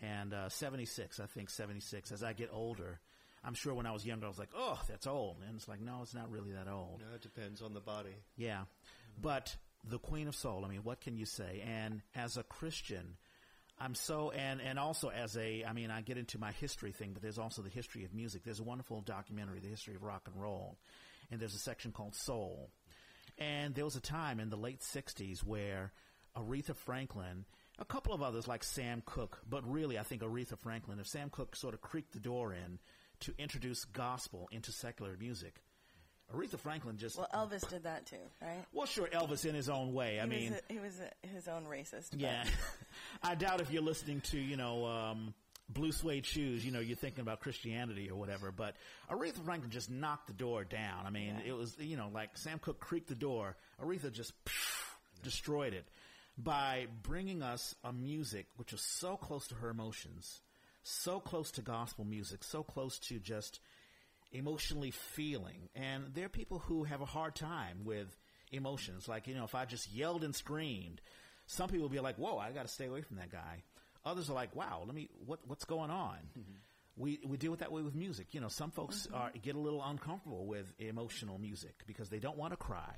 and uh, seventy six, I think seventy six. As I get older, I'm sure when I was younger, I was like, oh, that's old, and it's like, no, it's not really that old. No, it depends on the body. Yeah. But the Queen of Soul, I mean, what can you say? And as a Christian, I'm so, and, and also as a, I mean, I get into my history thing, but there's also the history of music. There's a wonderful documentary, The History of Rock and Roll, and there's a section called Soul. And there was a time in the late 60s where Aretha Franklin, a couple of others like Sam Cooke, but really I think Aretha Franklin, if Sam Cooke sort of creaked the door in to introduce gospel into secular music, Aretha Franklin just Well, Elvis did that too, right? well, sure, Elvis in his own way. I he mean, was a, he was a, his own racist. yeah. (laughs) I doubt if you're listening to, you know, um, Blue Suede Shoes, you know, you're thinking about Christianity or whatever. But Aretha Franklin just knocked the door down. I mean, it was, you know, like Sam Cooke creaked the door. Aretha just destroyed it by bringing us a music which was so close to her emotions, so close to gospel music, so close to just emotionally feeling. And there are people who have a hard time with emotions. Like, you know, if I just yelled and screamed, some people will be like, whoa, I got to stay away from that guy. Others are like, wow, let me, what, what's going on? Mm-hmm. We, we deal with that way with music. You know, some folks mm-hmm. are, get a little uncomfortable with emotional music because they don't want to cry.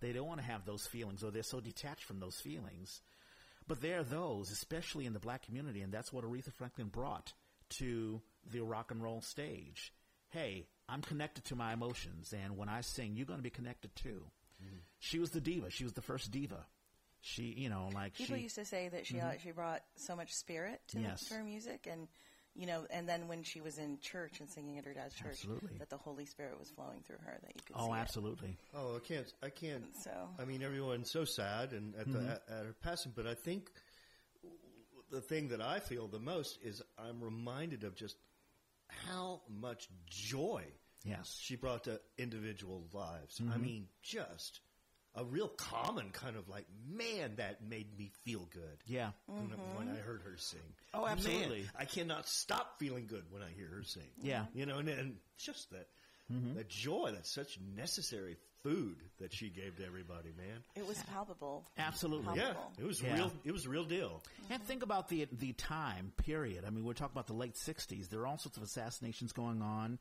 They don't want to have those feelings or they're so detached from those feelings. But there are those, especially in the black community, and that's what Aretha Franklin brought to the rock and roll stage. Hey, I'm connected to my emotions, and when I sing, you're going to be connected too. She was the diva. She was the first diva. She, you know, like People she. used to say that she mm-hmm. actually brought so much spirit to, Yes. to her music, and you know, and then when she was in church and singing at her dad's church, Absolutely. that the Holy Spirit was flowing through her, that you could Oh, see it. absolutely. Oh, I can't. I can't. So I mean, everyone's so sad and at, the, mm-hmm. at, at her passing, but I think the thing that I feel the most is I'm reminded of just how much joy Yes. she brought to individual lives. I mm-hmm. mean, just a real common kind of like, man, that made me feel good. Yeah. When, when mm-hmm. I heard her sing. Oh, absolutely. Man, I cannot stop feeling good when I hear her sing. Yeah. You know, and, and just that, mm-hmm. that joy, that's such necessary food that she gave to everybody, man. it was palpable. Absolutely. Yeah, it was Yeah. real. It was a real deal. And think about the the time period. I mean, we're talking about the late '60s. There are all sorts of assassinations going on.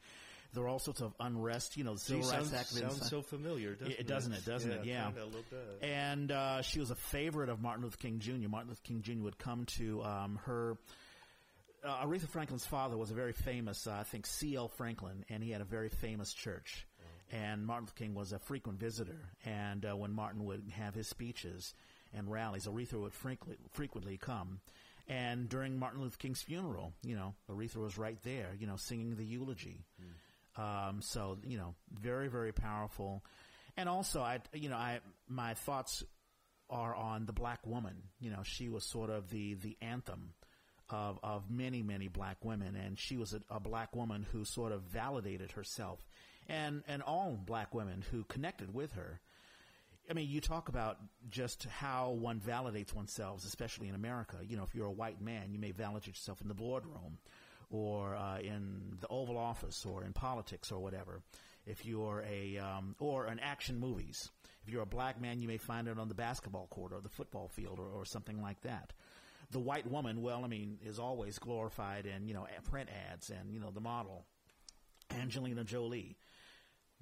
There are all sorts of unrest. You know, the Gee, civil rights sounds, activists. sounds so familiar, doesn't it, it? doesn't it? Doesn't it? Yeah. kinda a little bit. And uh, she was a favorite of Martin Luther King Jr. Martin Luther King Jr. would come to um, her. Uh, Aretha Franklin's father was a very famous, uh, I think, C.L. Franklin, and he had a very famous church. And Martin Luther King was a frequent visitor. And uh, when Martin would have his speeches and rallies, Aretha would frequently, frequently come. And during Martin Luther King's funeral, you know, Aretha was right there, you know, singing the eulogy. Um, so you know, very very powerful. And also, I you know, I my thoughts are on the black woman. You know, she was sort of the the anthem of of many many black women, and she was a, a black woman who sort of validated herself, and and all black women who connected with her. I mean, you talk about just how one validates oneself, especially in America. You know, if you're a white man, you may validate yourself in the boardroom or uh, in the Oval Office or in politics or whatever. If you're a, um, or in action movies. If you're a black man, you may find it on the basketball court or the football field or, or something like that. The white woman, well, I mean, is always glorified in, you know, print ads and, you know, the model. Angelina Jolie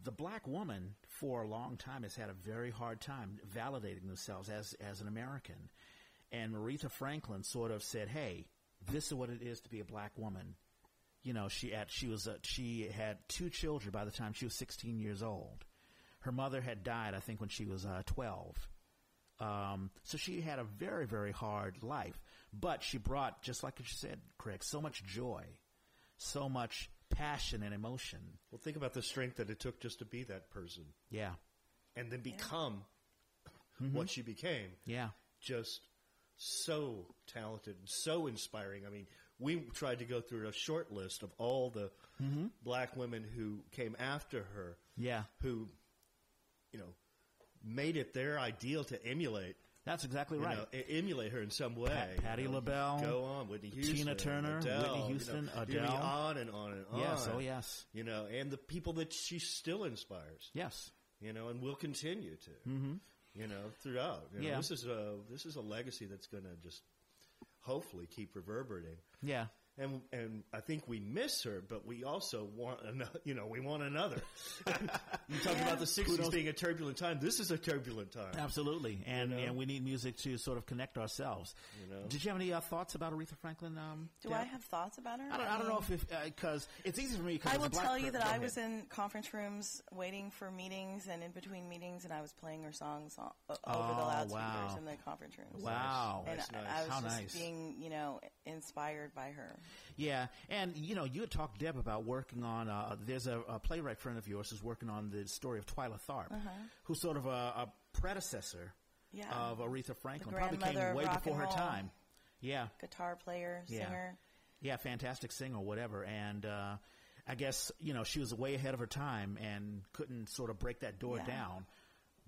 the black woman for a long time has had a very hard time validating themselves as as an American. And Aretha Franklin sort of said, "Hey, this is what it is to be a black woman." You know, she had she was a, she had two children by the time she was 16 years old. Her mother had died, I think, when she was uh, 12. Um, so she had a very very hard life, but she brought, just like you said, Craig, so much joy, so much passion and emotion. Well, think about the strength that it took just to be that person Yeah, and then become mm-hmm. what she became. yeah. Just so talented and so inspiring. I mean, we tried to go through a short list of all the mm-hmm. black women who came after her, Yeah, who, you know, made it their ideal to emulate. That's exactly You right. know, emulate her in some way. Pat- Patti you know. LaBelle, go on, Whitney Houston, Tina Turner, Adele, Whitney Houston, you mean Adele. on and on and on. Yes, oh yes, You know, and the people that she still inspires. yes, You know, and will continue to. Mm-hmm. You know, throughout. You know, Yeah. This is a this is a legacy that's going to just hopefully keep reverberating. yeah. And and I think we miss her, but we also want another. You know, we want another. (laughs) you talk Yeah. about the '60s being a turbulent time. This is a turbulent time. Absolutely, and know? and we need music to sort of connect ourselves. You know? Did you have any uh, thoughts about Aretha Franklin? Um, Do Deb? I have thoughts about her? I don't, I don't know if because it's easy for me. Cause I will tell you that I was in conference rooms waiting for meetings, and in between meetings, and I was playing her songs o- o- over the Oh, loudspeakers wow. in the conference rooms. Wow, And Nice, I, nice. I was How just nice. being, you know, inspired by her. Yeah, and you know, you had talked Deb about working on. Uh, there's a, a playwright friend of yours who's working on the story of Twyla Tharp, who's sort of a, a predecessor Yeah. of Aretha Franklin. Probably came way before her time. Yeah, Guitar player, Yeah. singer. yeah, fantastic singer, whatever. And uh, I guess you know she was way ahead of her time and couldn't sort of break that door Yeah. down.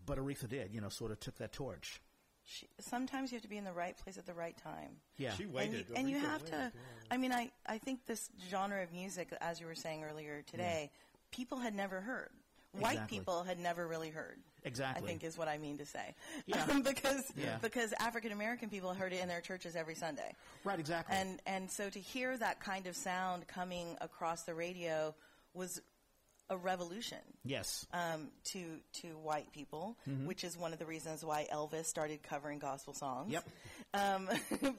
But Aretha did, you know, sort of took that torch. She, sometimes you have to be in the right place at the right time. Yeah, She and waited. you, and you have waited, to. I mean, I, I think this genre of music, as you were saying earlier today, people had never heard. White Exactly. people had never really heard. Exactly. I think is what I mean to say. Yeah. (laughs) because Yeah. because African American people heard it in their churches every Sunday. right, exactly. And and so to hear that kind of sound coming across the radio was a revolution yes, um, to to white people, Mm-hmm. which is one of the reasons why Elvis started covering gospel songs. Yep. (laughs) Um,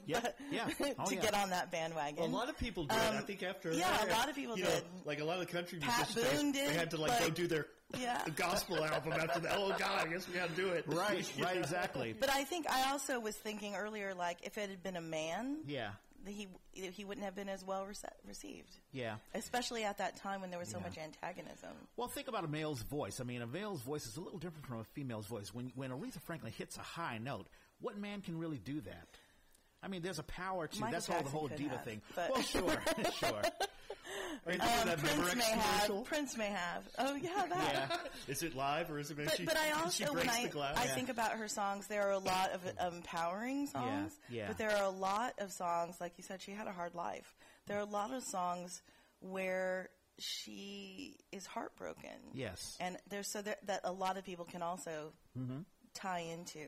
Yep. Yeah. (laughs) Oh, to yeah. get on that bandwagon. Well, a lot of people did. I Um, think after yeah, her, a lot of people you know, did. like a lot of the country Pat musicians, Boone they did, had to like go do their Yeah. (laughs) gospel album after that. Oh God, I guess we got to do it. right, right, exactly. But I think I also was thinking earlier, like if it had been a man, yeah, he he wouldn't have been as well rece- received. Yeah. Especially at that time when there was so Yeah. much antagonism. Well, think about a male's voice. I mean, a male's voice is a little different from a female's voice. When when Aretha Franklin hits a high note, what man can really do that? I mean, there's a power to Michael that's all the whole diva have, thing. Well, sure, (laughs) sure. Are you thinking Um, Prince may have. Prince may have. Oh yeah, that. Yeah. Is it live or is it But, she, but I also, when I? I think about her songs, there are a lot of empowering songs. yeah. But there are a lot of songs, like you said, she had a hard life. There are a lot of songs where she is heartbroken. Yes. And there's so there, that a lot of people can also tie into.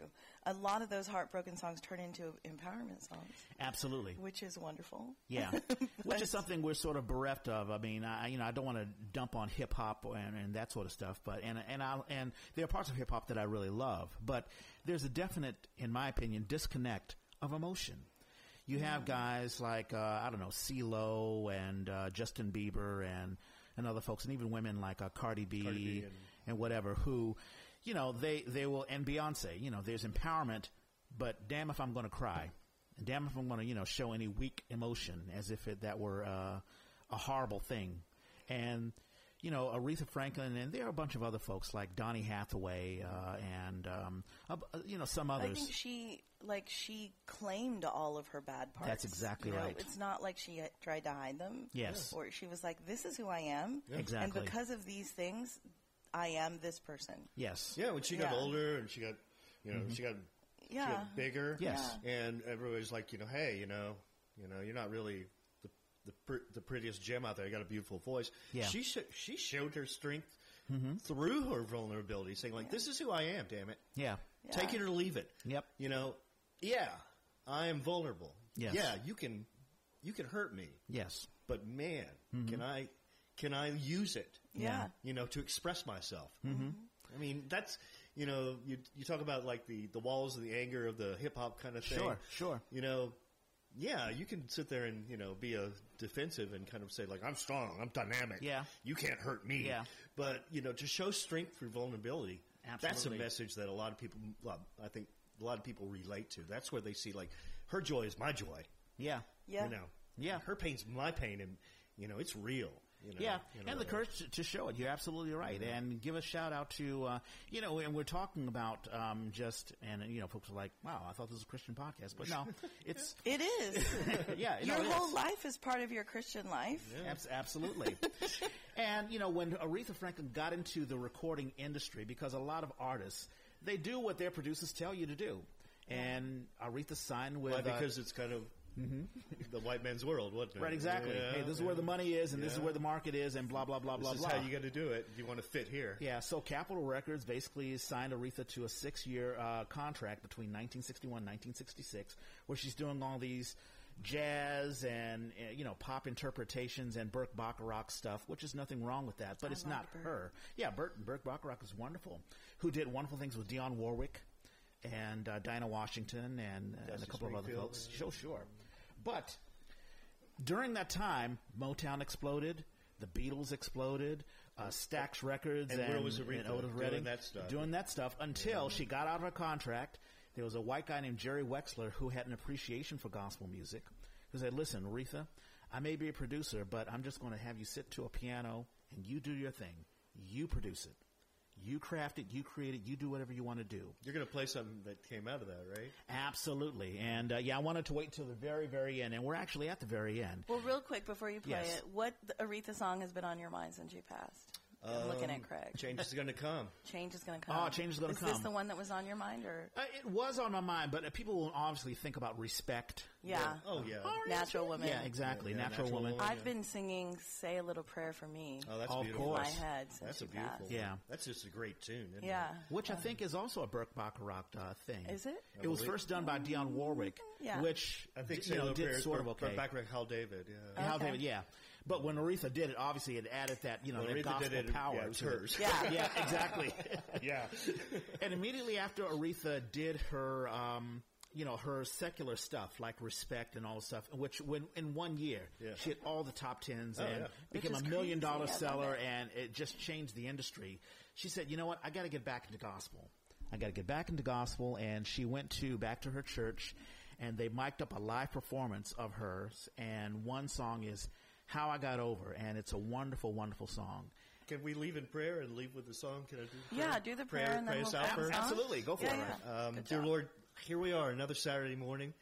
A lot of those heartbroken songs turn into empowerment songs, Absolutely. which is wonderful. Yeah, (laughs) which is something we're sort of bereft of. I mean, I you know I don't want to dump on hip hop and, and that sort of stuff, but and and I and there are parts of hip hop that I really love, but there's a definite, in my opinion, disconnect of emotion. You have guys like uh, I don't know CeeLo and uh, Justin Bieber and and other folks, and even women like uh, Cardi B, Cardi B and, and- whatever, who you know they they will and Beyonce. You know, there's empowerment, but damn if I'm going to cry. And damn if I'm going to, you know, show any weak emotion as if it, that were uh, a horrible thing. And, you know, Aretha Franklin, and there are a bunch of other folks like Donny Hathaway uh, and, um, uh, you know, some others. I think she like she claimed all of her bad parts. That's exactly You know, right. It's not like she tried to hide them. Yes. Or she was like, "This is who I am." Exactly. And because of these things, I am this person. yes. yeah, when she got Yeah. older and she got, you know, she got she Yeah. got bigger. Yes. and everybody's like, you know, hey, you know, you know, you're not really the the, pr- the prettiest gem out there. You got a beautiful voice. Yeah. she sh- she showed her strength mm-hmm. through her vulnerability, saying like, "This is who I am. Damn it, Yeah. Yeah. take it or leave it." Yep. You know, yeah, I am vulnerable. Yes. Yeah, you can you can hurt me, Yes. but man, mm-hmm. can I can I use it? Yeah. you know, to express myself. Mm-hmm. I mean, that's you know, you you talk about like the the walls of the anger of the hip hop kind of thing. Sure, sure. You know, yeah, you can sit there and you know be a defensive and kind of say like I'm strong, I'm dynamic. Yeah. you can't hurt me. Yeah. but you know, to show strength through vulnerability, that's a message that a lot of people, well, I think, a lot of people relate to. That's where they see like her joy is my joy. Yeah. Yeah. You know, Yeah. her pain's my pain, and you know, it's real. You know, Yeah, you know, and the uh, courage to, to show it. You're absolutely right. And give a shout out to, uh, you know, and we're talking about um, just, and, you know, folks are like, wow, I thought this was a Christian podcast. But no, (laughs) it's, It is. (laughs) yeah, no, your it whole is. life is part of your Christian life. Abs- absolutely. (laughs) and, you know, when Aretha Franklin got into the recording industry, because a lot of artists, they do what their producers tell you to do. And Aretha signed with. Why? uh, Because it's kind of the white man's world, wasn't it? Right, exactly. Yeah, hey, this is yeah. where the money is, and this is where the market is, and blah blah blah blah This is blah. how you got to do it. You want to fit here. Yeah, so Capitol Records basically signed Aretha to a six-year uh, contract between 1961 and 1966, where she's doing all these jazz and uh, you know pop interpretations and Burt Bacharach stuff, which is nothing wrong with that, but I it's not Burt. her. Yeah, Burt, Burt Bacharach is wonderful. Who did wonderful things with Dionne Warwick and uh, Dinah Washington and, uh, and a couple of other Springfield, folks. Sure, sure. But during that time, Motown exploded, the Beatles exploded, uh, Stax Records And and, was and Otis doing that stuff? doing that stuff until she got out of her contract. There was a white guy named Jerry Wexler who had an appreciation for gospel music, who said, "Listen, Aretha, I may be a producer, but I'm just going to have you sit to a piano and you do your thing. You produce it, you craft it, you create it, you do whatever you want to do." You're going to play something that came out of that, right? Absolutely, and uh, yeah, I wanted to wait until the very, very end, and we're actually at the very end. Well, real quick before you play Yes. it, what Aretha song has been on your mind since you passed? I'm looking at Craig. Change is going to come. Change is going to come. Oh, Change is gonna come. (laughs) Is this the one that was on your mind, or Uh, it was on my mind, but uh, people will obviously think about respect. yeah, Oh yeah. natural woman? Yeah, exactly. Yeah, natural, Natural woman. Woman. I've been singing "Say a Little Prayer for Me" Oh, that's Of beautiful. in my head since That's a beautiful. passed. Yeah. That's just a great tune. Isn't Yeah, Which I think is also a Burt Bacharach uh, thing. Is it? It was first done by Dionne Warwick, Yeah. which I think d- you know, Sailor did Bears sort of were- okay. were Hal David. Yeah. Hal David, yeah. But when Aretha did it, obviously it added that you know When that Aretha gospel did it, power. yeah, it's to it. hers. Yeah. (laughs) yeah, exactly. (laughs) yeah. (laughs) and immediately after Aretha did her, um, you know, her secular stuff like Respect and all the stuff, which when in one year Yeah. she hit all the top tens Oh, and yeah. became a million crazy. dollar seller, it. and it just changed the industry. She said, "You know what? I got to get back into gospel. I got to get back into gospel." And she went to back to her church. and they mic'd up a live performance of hers. And one song is "How I Got Over," and it's a wonderful, wonderful song. Can we leave in prayer and leave with the song? Can I do the Yeah, prayer? do the prayer and then pray we'll us out first? Absolutely, go for Yeah, it. yeah. Um, dear. Lord, here we are, another Saturday morning,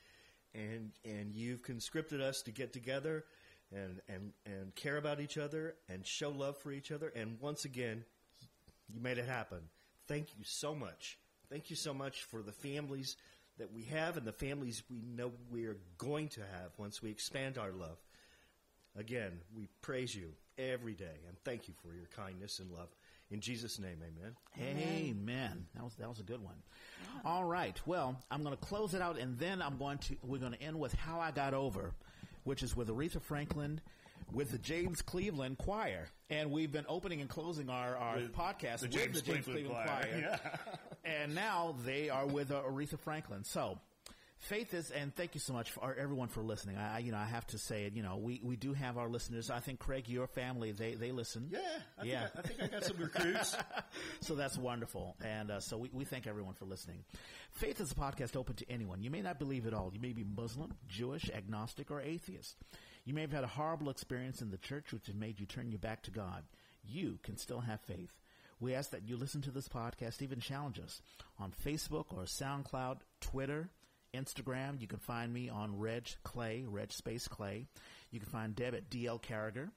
and and you've conscripted us to get together and and and care about each other and show love for each other. And once again, you made it happen. Thank you so much. Thank you so much for the families that we have and the families we know we are going to have once we expand our love. Again, we praise you every day and thank you for your kindness and love. In Jesus' name, amen. Amen. That was that was a good one. All right. Well, I'm going to close it out, and then I'm going to we're going to end with how I got over, which is with Aretha Franklin, with the James Cleveland Choir, and we've been opening and closing our our With podcast the with James the James Cleveland Cleveland, Choir. Choir, (laughs) and now they are with uh, Aretha Franklin. So. Faith is, and thank you so much for everyone for listening. I, I- you know, I have to say it. You know, we, we do have our listeners. I think Craig, your family, they they listen. Yeah, I, Yeah. Think, I, I think I got some recruits. (laughs) so that's wonderful. And uh, so we, we thank everyone for listening. Faith is a podcast open to anyone. You may not believe it all. You may be Muslim, Jewish, agnostic, or atheist. You may have had a horrible experience in the church which has made you turn your back to God. You can still have faith. We ask that you listen to this podcast, even challenge us on Facebook or SoundCloud, Twitter, Instagram. You can find me on Reg Clay, Reg Space Clay. You can find Deb at DL Carragher.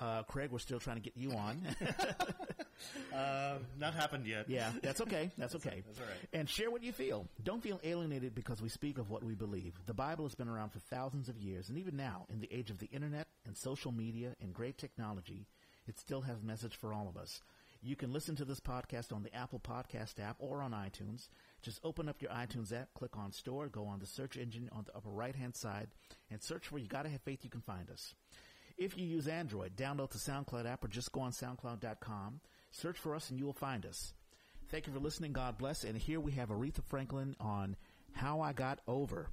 Uh, Craig, we're still trying to get you on. (laughs) Um, not happened yet. Yeah, that's okay. That's okay. That's all right. And share what you feel. Don't feel alienated because we speak of what we believe. The Bible has been around for thousands of years, and even now, in the age of the internet and social media and great technology, it still has a message for all of us. You can listen to this podcast on the Apple Podcast app or on iTunes. Just open up your iTunes app, click on Store, go on the search engine on the upper right hand side, and search for You Gotta Have Faith. You can find us. If you use Android, download the SoundCloud app or just go on SoundCloud.com. Search for us and you will find us. Thank you for listening. God bless. And here we have Aretha Franklin on How I Got Over.